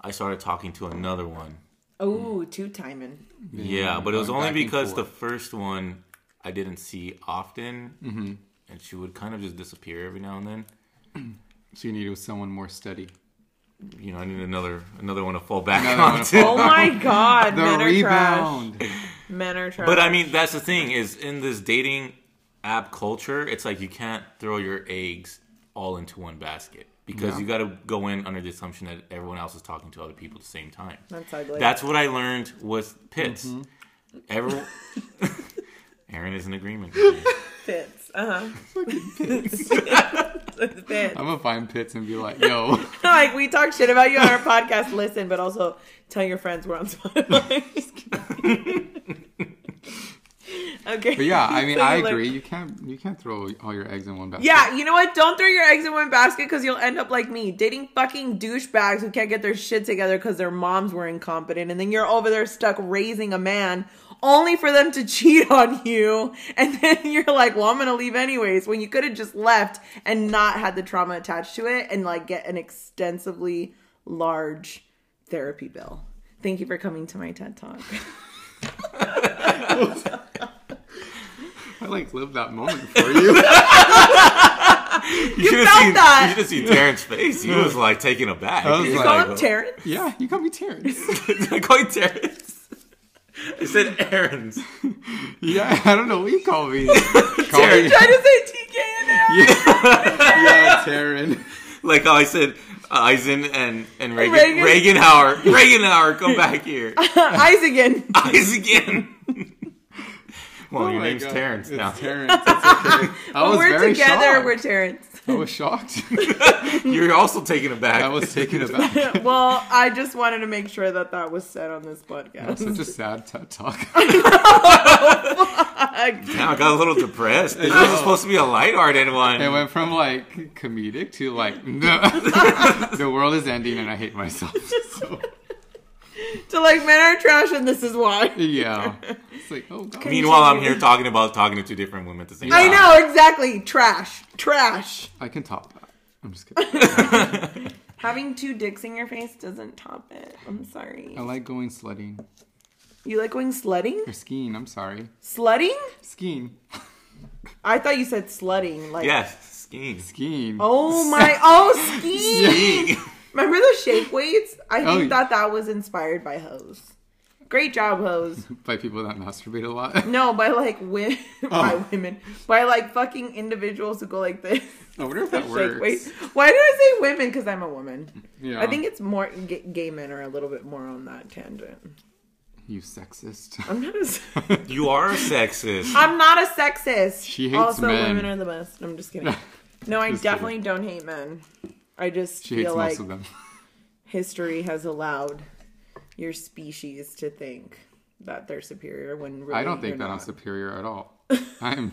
I started talking to another one. oh, two timing. Yeah, but it was going only back and because the forth. first one I didn't see often, and she would kind of just disappear every now and then. So you needed someone more steady. You know, I need another another one to fall back Another one to onto. Oh my god, The men are rebound. trash. Men are trash. But I mean, that's the thing is in this dating app culture, it's like you can't throw your eggs all into one basket because Yeah. you got to go in under the assumption that everyone else is talking to other people at the same time. that's ugly. That's what I learned with Pitts. Mm-hmm. Everyone, Aaron is in agreement. with me. fits. Uh huh. fits. I'm gonna find Pits and be like, yo. like we talk shit about you on our podcast. Listen, but also tell your friends we're on Spotify. okay. But yeah, I mean, So I agree. You can't you can't throw all your eggs in one basket. Yeah, you know what? Don't throw your eggs in one basket because you'll end up like me, dating fucking douchebags who can't get their shit together because their moms were incompetent, and then you're over there stuck raising a man only for them to cheat on you. And then you're like, well, I'm going to leave anyways. When you could have just left and not had the trauma attached to it and like get an extensively large therapy bill. Thank you for coming to my TED Talk. I like lived that moment for you. You, should have felt seen, that. You should have seen Terrence's face. He was like taken aback. I was You like- call like, him Terrence? yeah, you got me Terrence. I call you Terrence. I said Aaron's. Yeah, I don't know what you call me. Call Terrence. me- Trying to say TK and Aaron. yeah, Terran. Like how I said uh, Eisen and, and Reagan. Reagan. Reagan. Howard. Reagan Howard, come back here. Eyes again. Eyes again. well, Oh your name's God. Terrence It's now. Terrence. It's okay. I When was we're very together, shocked. we're Terrence. I was shocked. You're also taken aback. I was taken aback. well, I just wanted to make sure that that was said on this podcast. Such a sad TED talk. Now I got a little depressed. This was supposed to be a lighthearted one. It went from like comedic to like no. the world is ending and I hate myself. So to like men are trash and this is why. yeah, it's like oh god. Meanwhile, I'm here talking about talking to two different women at the same time. I know exactly. Trash. Trash. I can top that. I'm just kidding. Having two dicks in your face doesn't top it. I'm sorry. I like going sledding You like going sledding? or skiing. I'm sorry, Sledding? skiing, I thought you said sledding. Like Yes, skiing. Skiing. Oh my oh ski. Skiing. Remember the shake weights? I oh, think Oh, yeah. that that was inspired by hose. Great job, hose. By people that masturbate a lot. No, by like wi- by Oh. women, by like fucking individuals who go like this. I wonder if that Shake works. weight. Why did I say women? Because I'm a woman. Yeah. I think it's more gay, gay men are a little bit more on that tangent. you sexist. I'm not a. s- You are a sexist. I'm not a sexist. She hates also, men. women are the best. I'm just kidding. No, I Just definitely don't hate men. I just She hates feel most like of them. history has allowed your species to think that they're superior when really I don't think they're that I'm superior at all. I'm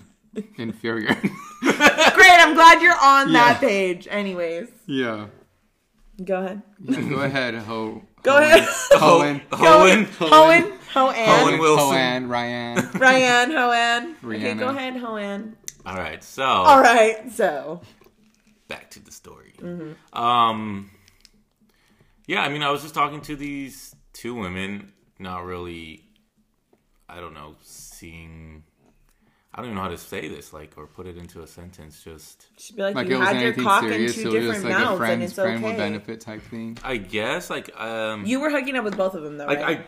inferior. Great, I'm glad you're on Yeah. that page. Anyways, yeah. go ahead. yeah. Go ahead, Ho. Go ahead. Hoen. Owen. Hoen, Hoen, Owen Wilson. Hoen, Ryan. Ryan, Hoen. Okay, go ahead, Hoen. All right, so All right, so back to the story. Mm-hmm. Um, yeah, I mean, I was just talking to these two women, not really, I don't know, seeing. I don't even know how to say this, like, or put it into a sentence. Just, just be like, Like you it was had your anything cock in two so it was different just like a mouths, and friend's it's friend with okay. benefit type thing. I guess, like, um, You were hooking up with both of them, though, like, right? I,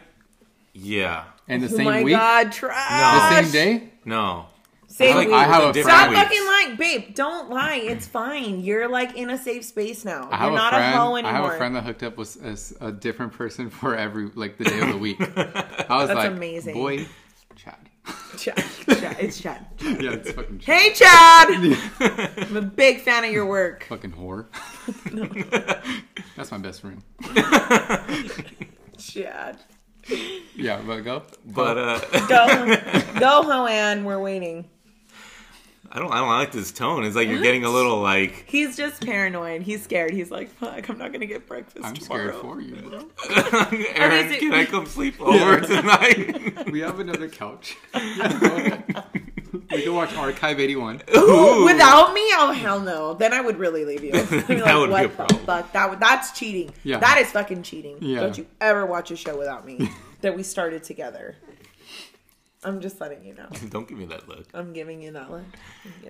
yeah, And the same week? oh same my week, god, the same day. no, Same Like, week. I have a different Stop weeks. fucking lying, babe. Don't lie. It's fine. You're like in a safe space now. I have You're a not friend. a hoe I anymore. have a friend that hooked up with as a different person for every like the day of the week. I was That's like, amazing. boy, Chad. Chad. Chad. It's Chad. yeah, it's fucking Chad. Hey, Chad. I'm a big fan of your work. fucking whore. That's my best friend. Chad. Yeah, but go. but uh, Go, go, Hoan. We're waiting. I don't, I don't like this tone. It's like you're getting a little like, He's just paranoid. He's scared. He's like, fuck, I'm not gonna get breakfast I'm tomorrow. scared for you, bro. Aaron, so- can I come sleep over tonight? We have another couch. Yeah, go ahead. we can watch Archive 81. Ooh. Without me, oh hell no. Then I would really leave you. I'd be That would be what a the problem. fuck? That would, that's cheating. Yeah. That is fucking cheating. Yeah. Don't you ever watch a show without me that we started together. I'm just letting you know. Don't give me that look. I'm giving you that look.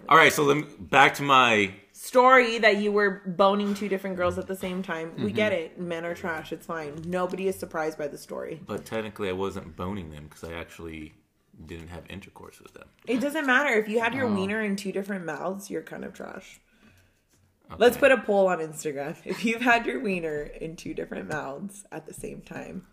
All right, so let me, back to my Story that you were boning two different girls at the same time. We Mm-hmm. get it. Men are trash. It's fine. Nobody is surprised by the story. But technically, I wasn't boning them because I actually didn't have intercourse with them. It doesn't matter if you had your Oh. wiener in two different mouths. You're kind of trash. Let's put a poll on Instagram. If you've had your wiener in two different mouths at the same time,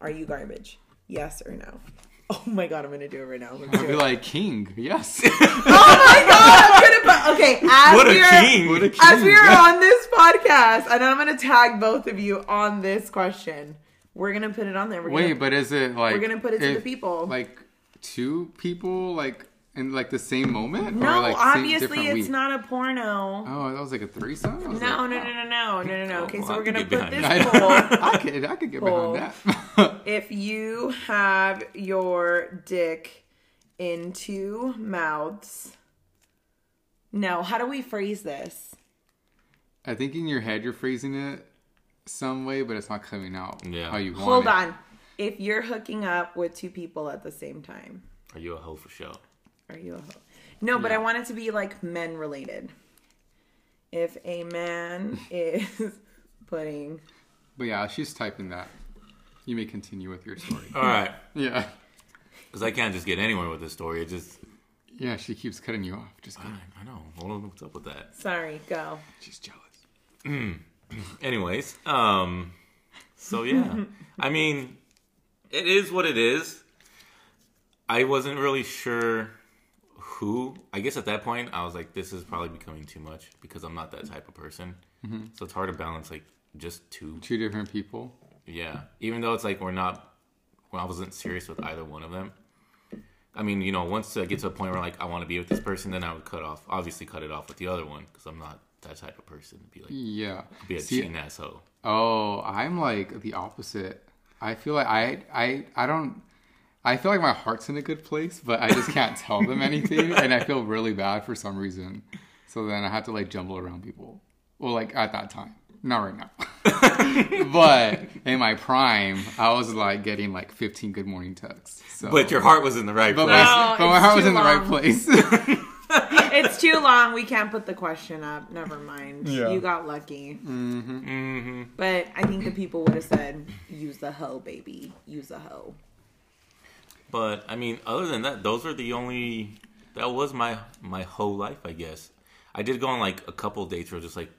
are you garbage? Yes or no? Oh my god, I'm gonna do it right now. Let's I'd be it. like, King, yes. oh my god, I'm gonna okay. As What a we are, king! What a king. As we are yeah. on this podcast, and I'm gonna tag both of you on this question. We're gonna put it on there. We're Wait, gonna, but is it like. we're gonna put it to the people. Like, two people, like, in like the same moment? No, or, like, obviously it's week? not a porno. Oh, that was like a threesome. No, like, no, no, no, no, no, no, no. Okay, well, so I we're gonna put behind this I, poll. I could, I could get Poll. behind that. if you have your dick in two mouths. No, how do we phrase this? I think in your head you're phrasing it some way, but it's not coming out Yeah. how you want Hold it. on. If you're hooking up with two people at the same time, Are you a hoe for show? Are you a hoe? No, but I want it to be like men related. If a man is putting But yeah, she's typing that. You may continue with your story. All right, yeah. because I can't just get anywhere with this story. It just, Yeah, she keeps cutting you off. Just I, kidding. I know. I don't know what's up with that. sorry, go. She's jealous. Anyways, um, so yeah, I mean, it is what it is. I wasn't really sure who. I guess at that point, I was like, this is probably becoming too much because I'm not that type of person. Mm-hmm. So it's hard to balance like just two. Two different people. Yeah, even though it's like we're not. Well, I wasn't serious with either one of them. I mean, you know, once I get to a point where like I want to be with this person, then I would cut off. Obviously, cut it off with the other one because I'm not that type of person to be like Yeah. be a See, cheating asshole. Oh, I'm like the opposite. I feel like I I I don't I feel like my heart's in a good place, but I just can't tell them anything and I feel really bad for some reason. So then I have to like jumble around people. Well, like at that time. Not right now. but in my prime, I was like getting like 15 good morning texts. So But your heart was in the right but place. my, No, but my heart was too in the right place. It's too long. We can't put the question up. Never mind. Yeah. You got lucky. hmm But I think the people would have said, use the hoe, baby. Use the hoe. But I mean, other than that, those were the only. That was my my whole life, I guess. I did go on like a couple dates where just like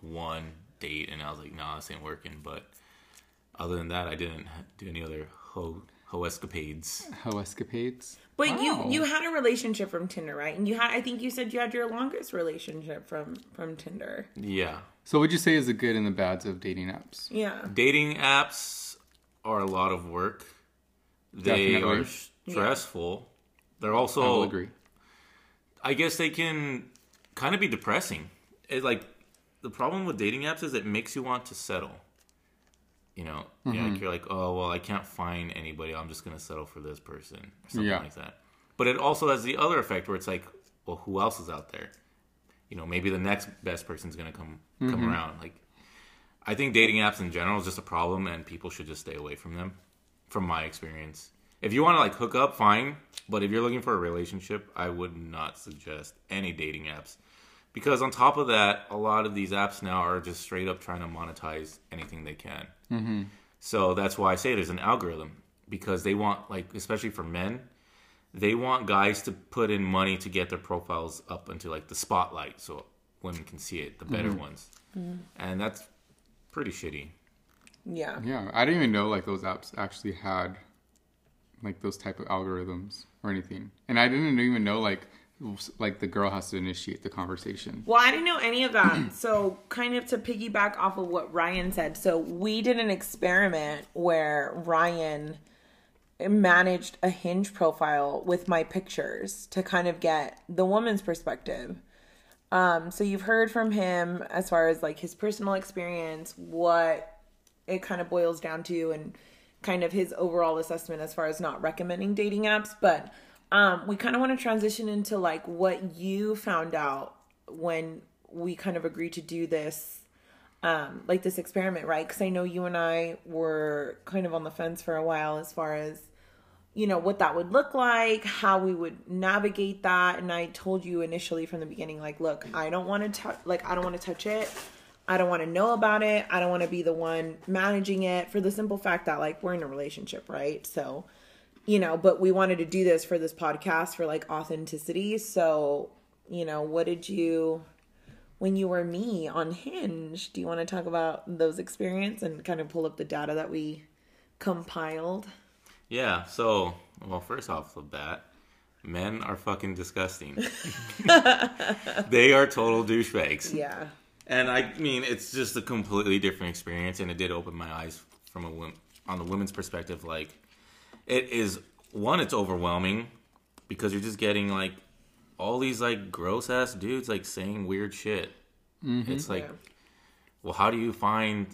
one date, and I was like, nah, this ain't working. But other than that, I didn't do any other ho ho escapades. Hoe escapades. But Wow. you you had a relationship from Tinder, right? And you had I think you said you had your longest relationship from from Tinder. Yeah, So what would you say is the good and the bads of dating apps? Yeah. dating apps are a lot of work. They Definitely. are stressful. They're also. I will agree. I guess they can kind of be depressing. It like the problem with dating apps is it makes you want to settle. You know, Mm-hmm. like you're like, oh well, I can't find anybody. I'm just gonna settle for this person or something Yeah. like that. But it also has the other effect where it's like, well, who else is out there? You know, maybe the next best person's gonna come Mm-hmm. come around. Like, I think dating apps in general is just a problem, and people should just stay away from them. From my experience, if you want to like hook up, fine. But if you're looking for a relationship, I would not suggest any dating apps. Because on top of that, a lot of these apps now are just straight up trying to monetize anything they can. Mm-hmm. So that's why I say there's an algorithm because they want like, especially for men, they want guys to put in money to get their profiles up into like the spotlight so women can see it, the better ones, and that's pretty shitty. Yeah. Yeah, I didn't even know like those apps actually had like those type of algorithms or anything, and I didn't even know like like the girl has to initiate the conversation. Well, I didn't know any of that. so, kind of to piggyback off of what Ryan said. So, we did an experiment where Ryan managed a hinge profile with my pictures to kind of get the woman's perspective. Um, so you've heard from him as far as like his personal experience, what it kind of boils down to, and kind of his overall assessment as far as not recommending dating apps. But um, we kind of want to transition into like what you found out when we kind of agreed to do this um, like this experiment, right? Because I know you and I were kind of on the fence for a while as far as you know what that would look like, how we would navigate that, and I told you initially from the beginning, like, look, I don't want to touch, like, I don't want to touch it. I don't want to know about it. I don't want to be the one managing it for the simple fact that like we're in a relationship, right? So, you know, but we wanted to do this for this podcast for like authenticity. So, you know, what did you when you were me on Hinge? Do you want to talk about those experience and kind of pull up the data that we compiled? Yeah. So, well, first off the bat, men are fucking disgusting. they are total douchebags. Yeah. And I mean, it's just a completely different experience, and it did open my eyes from a wom- on the women's perspective. Like, it is one, it's overwhelming because you're just getting like all these like gross ass dudes like saying weird shit. Mm-hmm. It's like, Yeah. well, how do you find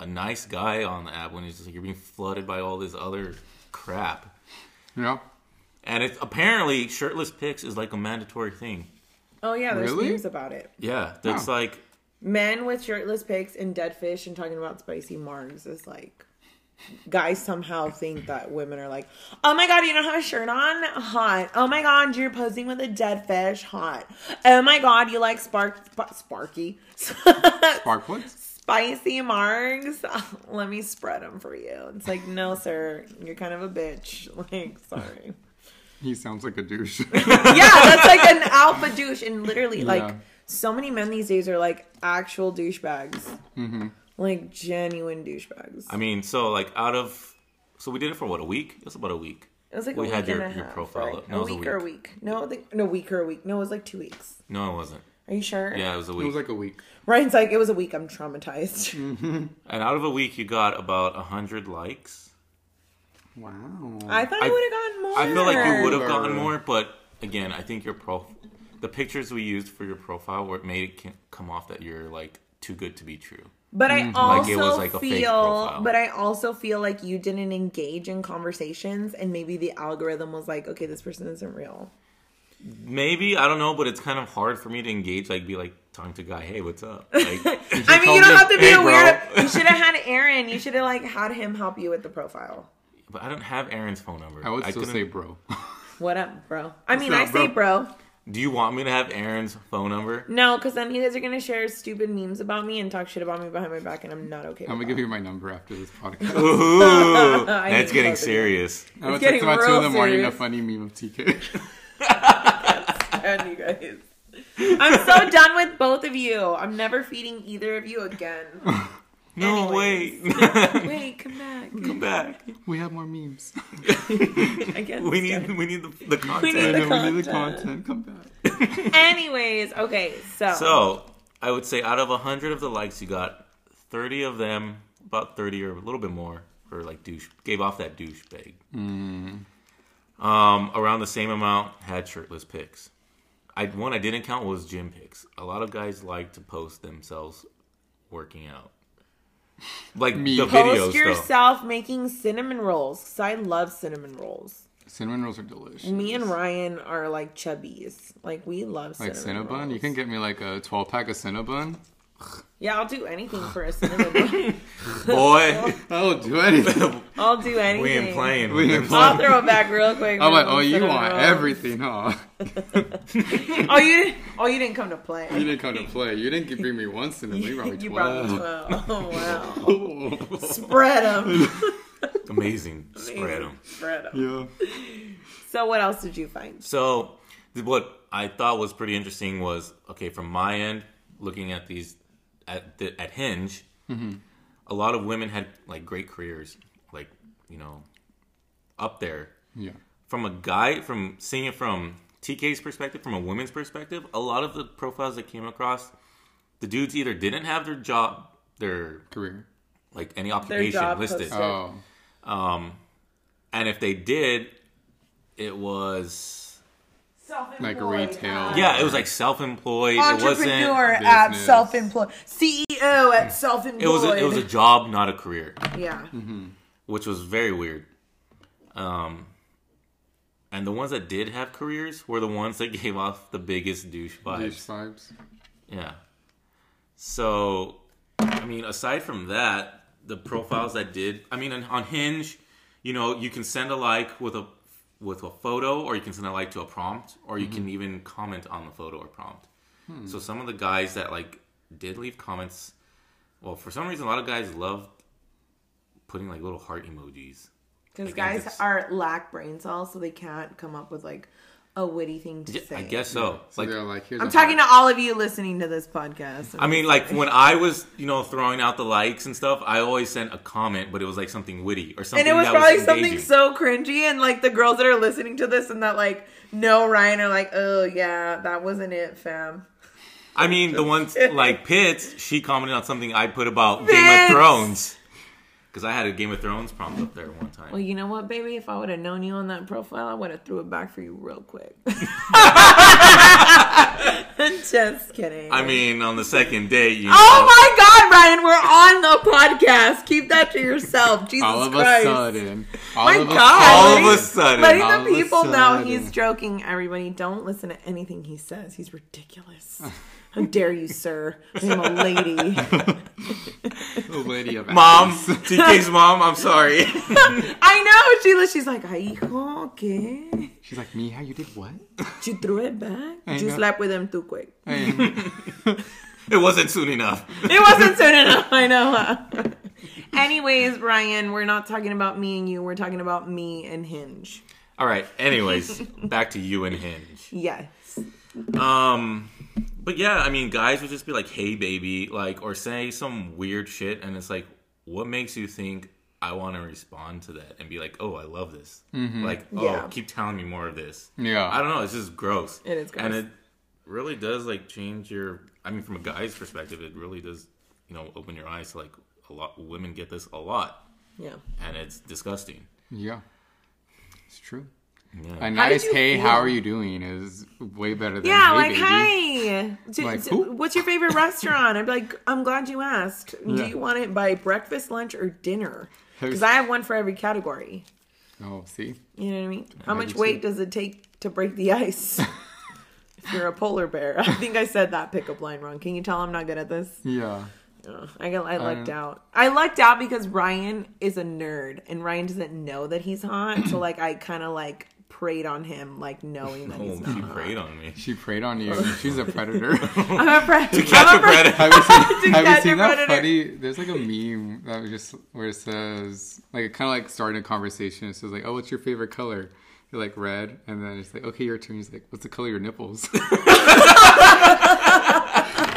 a nice guy on the app when it's just, like you're being flooded by all this other crap? Yeah. And it's apparently shirtless pics is like a mandatory thing. Oh yeah, there's Really? memes about it. Yeah, that's Oh. like Men with shirtless pics and dead fish and talking about spicy margs is like guys somehow think that women are like, oh my god, you don't have a shirt on, hot. Oh my god, you're posing with a dead fish, hot. Oh my god, you like spark, sp- sparky, Spark spicy margs. Let me spread them for you. It's like, no, sir, you're kind of a bitch. Like, sorry. He sounds like a douche. yeah, that's like an alpha douche, and literally, like, Yeah. So many men these days are like actual douchebags, mm-hmm. like genuine douchebags. I mean, so like out of so we did it for what a week? It was about a week. It was like we a had week your- and a your half, profile right? No, a it was a week or a week. week. No, I think no week or a week. No, it was like two weeks. No, it wasn't. Are you sure? Yeah, it was a week. it was like a week. Ryan's like, it was a week. I'm traumatized. and out of a week, you got about a hundred likes. Wow. I thought I, I- would have gotten more. I feel like you would have gotten more, but again, I think your pro, the pictures we used for your profile were made it come off that you're like too good to be true. But I mm-hmm. Like also it was like a feel, profile. but I also feel like you didn't engage in conversations, and maybe the algorithm was like, okay, this person isn't real. Maybe I don't know, but it's kind of hard for me to engage. Like, be like talking to a guy, hey, what's up? Like, I mean, you don't me, have to be "Hey, a bro." weird. You should have had Aaron. You should have like had him help you with the profile. but I don't have Aaron's phone number. I would still couldn't- say bro. What up, bro? I mean, up, I say bro. Do you want me to have Aaron's phone number? No, because then you guys are gonna share stupid memes about me and talk shit about me behind my back, and I'm not okay. I'm with gonna give you my number after this podcast. Ooh, that's getting both of serious. I would getting text him at two in the morning a funny meme of TK. And you guys. I'm so done with both of you. I'm never feeding either of you again. No, Anyways. wait, Wait, come back. come back. we have more memes. I guess. We need, we need the, the need content. the- And then we need the content. content. Come back. Anyways, okay, so. So I would say out of hundred of the likes you got, thirty of them, about thirty or a little bit more, were like douche gave off that douchebag. Um, around the same amount had shirtless pics. I one I didn't count was gym pics. A lot of guys like to post themselves working out, like Me. the Post videos Post though. yourself making cinnamon rolls because I love cinnamon rolls. Cinnamon rolls are delicious. Me and Ryan are like chubbies. Like we love like cinnamon Cinnabon. You can get me like a 12 pack of Cinnabon. Yeah, I'll do anything for a cinnamon roll. Boy, I'll do anything. I'll do anything. we ain't playing. We ain't them. I'll throw it back real quick. I'm like, oh, you want rolls. everything, huh? Oh, you didn't. Oh, you didn't come to play. You didn't come to play. You didn't bring me one cinnamon. You brought me You brought 12. me twelve. Oh wow! Oh. Spread them. Amazing, spread them. Spread them. yeah. So, what else did you find? So, th- what I thought was pretty interesting was okay from my end, looking at these at the, at Hinge, a lot of women had like great careers, like you know, up there. Yeah. From a guy, from seeing it from TK's perspective, from a woman's perspective, a lot of the profiles that came across, the dudes either didn't have their job, their Career. like any occupation listed. Oh. um, and if they did, it was Like a retail. Yeah, it was like self-employed. It entrepreneur wasn't. at business. self-employed, CEO at self-employed. It was a, it was a job, not a career, yeah. which was very weird. Um, and the ones that did have careers were the ones that gave off the biggest douche vibes. Douche vibes. Yeah. So, I mean, aside from that, the profiles that did, I mean, on, on Hinge, you know, you can send a like with a with a photo, or you can send a like to a prompt, or you can mm-hmm. even comment on the photo or prompt. Hmm. So some of the guys that like did leave comments, well, for some reason, a lot of guys loved putting like little heart emojis. Because I guess guys are lack brain cells, so they can't come up with like a witty thing to Yeah, say. I guess so. So Like, like, here's I'm talking heart. to all of you listening to this podcast. I mean, like when I was, you know, throwing out the likes and stuff, I always sent a comment, but it was like something witty or something. and it was that probably was something so cringy, and like the girls that are listening to this and that like know Ryan are like, oh yeah, that wasn't it, fam. I mean, the ones like Pitts, she commented on something I put about Game of Thrones. Because I had a Game of Thrones prompt up there one time. Well, you know what, baby? If I would have known you on that profile, I would have threw it back for you real quick. Just kidding. I mean, on the second date, you oh know, my God, Ryan, we're on the podcast. Keep that to yourself. Jesus all of Christ. a sudden, all My of a God. all of a sudden, Letting All the people know he's joking. Everybody, don't listen to anything he says. He's ridiculous. How dare you, sir? I'm a lady. the lady of mom, Athens. TK's mom. I'm sorry. I know, Sheila. She's like, ay, hijo, ¿qué? She's like, Mija, you did what? You threw it back? I You know. slept with him too quick. It wasn't soon enough. It wasn't soon enough. I know. Anyways, Ryan, we're not talking about me and you. We're talking about me and Hinge. All right. Anyways, back to you and Hinge. Yes. Um, but yeah, I mean, guys would just be like, "Hey, baby," like, or say some weird shit, and it's like, what makes you think I want to respond to that and be like, "Oh, I love this," mm-hmm. like, "Oh, Yeah. keep telling me more of this." Yeah. I don't know. It's just gross. It is gross. and it really does like change your. I mean, from a guy's perspective, it really does, you know, open your eyes to like a lot. Women get this a lot, Yeah. and it's disgusting. yeah, it's true. Yeah. A nice "Hey, feel? how are you doing?" is way better than Yeah, "Hey, like, baby." hi. Do- Like, do- what's your favorite restaurant? I'd be like, I'm glad you asked. Yeah. Do you want it by breakfast, lunch, or dinner? Because I have one for every category. Oh, see, You know what I mean? How I much do weight too. does it take to break the ice? if you're a polar bear. I think I said that pickup line wrong. Can you tell I'm not good at this? yeah, Ugh, I got I lucked Um, out. I lucked out because Ryan is a nerd and Ryan doesn't know that he's hot. so like I kind of like preyed on him, like knowing that Oh, he's she not. preyed on me. she preyed on you. She's a predator. I'm a predator. Catch I'm a predator. Have you seen, To have you catch seen a that predator. funny? There's like a meme that was just where it says like it kind of like starting a conversation. It says like, "Oh, what's your favorite color?" You're like red, and then it's like, "Okay, your turn." He's like, "What's the color of your nipples?"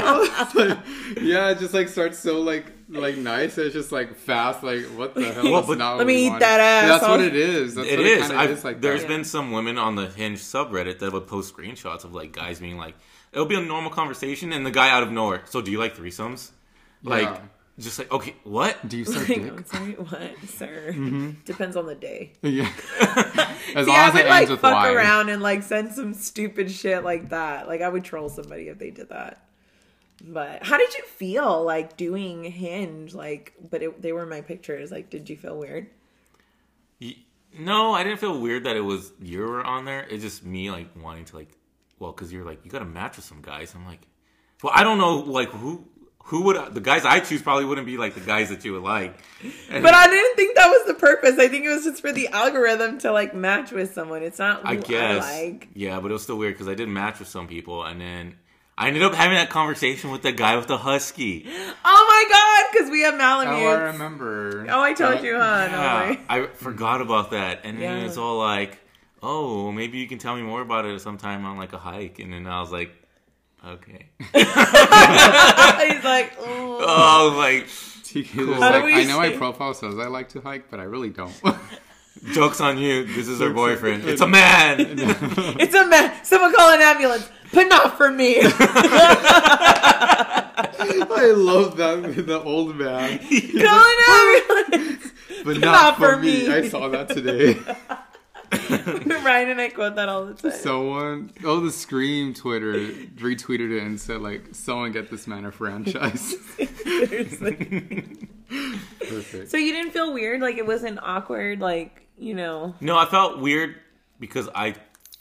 yeah, it just like starts so like like nice. It's just like fast. Like what the hell? Well, That's but- not Let what me eat wanted. that ass. That's what I'll- it is. That's It what is. It I've, is like there's that. been some women on the Hinge subreddit that would post screenshots of like guys being like, it'll be a normal conversation, and the guy out of nowhere. So, do you like threesomes? Like, Yeah. just like, okay, what? Do you suck Like, dick? I'm sorry, what, sir? Mm-hmm. Depends on the day. Yeah. as See, long I as would it like ends with fuck Y. around and like send some stupid shit like that. Like I would troll somebody if they did that. But how did you feel like doing Hinge? Like, but it, they were my pictures. Like, did you feel weird? No, I didn't feel weird that it was you were on there. It's just me like wanting to like, well, because you're like you got to match with some guys. I'm like, well, I don't know, like who who would the guys I choose probably wouldn't be like the guys that you would like. And But I didn't think that was the purpose. I think it was just for the algorithm to like match with someone. It's not I I, guess, like. yeah, but it was still weird because I did match with some people, and then I ended up having that conversation with the guy with the husky. Oh my god, because we have Malamutes. Oh, I remember. Oh, I told you, huh? Yeah, way. I forgot about that, and then Yeah. it's all like, "Oh, maybe you can tell me more about it sometime on like a hike." And then I was like, "Okay." He's like, Ooh. oh, like TK was How do like, we I know my profile says I like to hike, but I really don't. jokes on you. This is her boyfriend. It's a man. it's a man. Someone call an ambulance, but not for me. I love that the old man, call an ambulance. but not, Not for, for me. me. I saw that today. Ryan and I quote that all the time. Someone, oh, the Scream Twitter retweeted it and said like, "Someone get this man a franchise." Perfect. So you didn't feel weird? Like it wasn't awkward? Like you know? no, I felt weird because I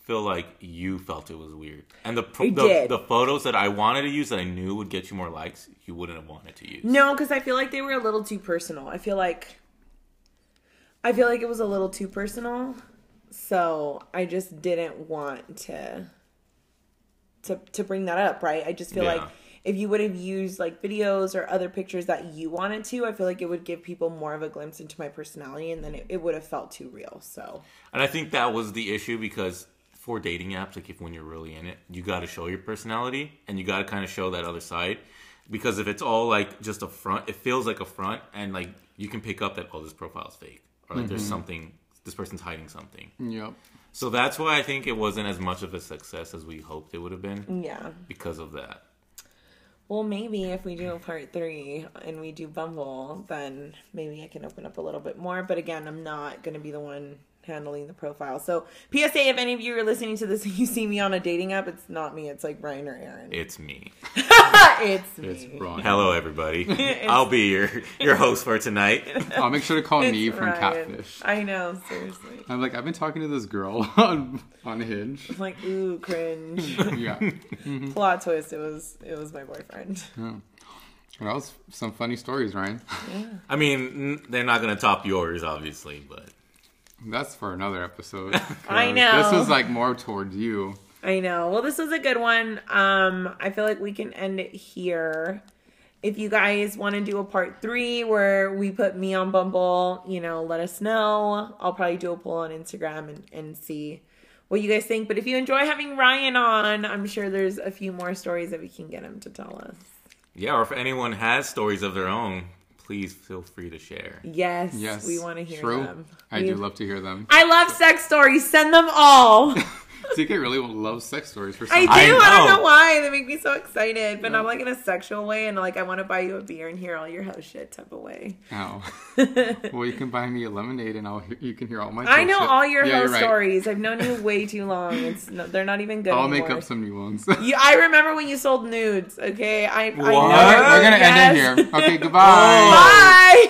feel like you felt it was weird, and the I the, the photos that I wanted to use that I knew would get you more likes, you wouldn't have wanted to use. No, because I feel like they were a little too personal. I feel like I feel like it was a little too personal. So I just didn't want to to to bring that up, right? I just feel Yeah. like if you would have used like videos or other pictures that you wanted to, I feel like it would give people more of a glimpse into my personality and then it, it would have felt too real. So And I think that was the issue because for dating apps, like if when you're really in it, you got to show your personality and you got to kind of show that other side. Because if it's all like just a front, it feels like a front, and like you can pick up that oh, this profile's fake, or like there's mm-hmm. something, this person's hiding something. Yep. So that's why I think it wasn't as much of a success as we hoped it would have been yeah. because of that. Well, maybe if we do a part three and we do Bumble, then maybe I can open up a little bit more. But again, I'm not going to be the one handling the profile. So, PSA, if any of you are listening to this and you see me on a dating app, it's not me. It's like Brian or Aaron. It's me. it's me. It's Ron. Hello, everybody. I'll be your your host for tonight. I'll make sure to call It's Nev from Ryan. Catfish. I know, seriously. I'm like, I've been talking to this girl on on Hinge. I'm like, ooh, cringe. Yeah, mm-hmm. Plot twist. It was it was my boyfriend. that was some funny stories, Ryan. Yeah. I mean, n- they're not gonna top yours, obviously, but That's for another episode. I 'cause know. This was like more towards you. I know. Well, this was a good one. Um, I feel like we can end it here. If you guys want to do a part three where we put me on Bumble, you know, let us know. I'll probably do a poll on Instagram and, and see what you guys think. But if you enjoy having Ryan on, I'm sure there's a few more stories that we can get him to tell us. yeah. Or if anyone has stories of their own, please feel free to share. Yes, Yes, we want to hear true. them. I We- do love to hear them. I love sex stories. Send them all. TK really loves sex stories for some I do. I I, don't know. know why. They make me so excited, but not like in a sexual way, and like I want to buy you a beer and hear all your house shit type of way. Ow. well, you can buy me a lemonade, and I'll hear, you can hear all my. I know bullshit. all your Yeah, house right. stories. I've known you way too long. It's no, they're not even good. I'll anymore. make up some new ones. You, I remember when you sold nudes. Okay, I. I What? know. We're We're gonna Yes. end it here. Okay, goodbye. Bye.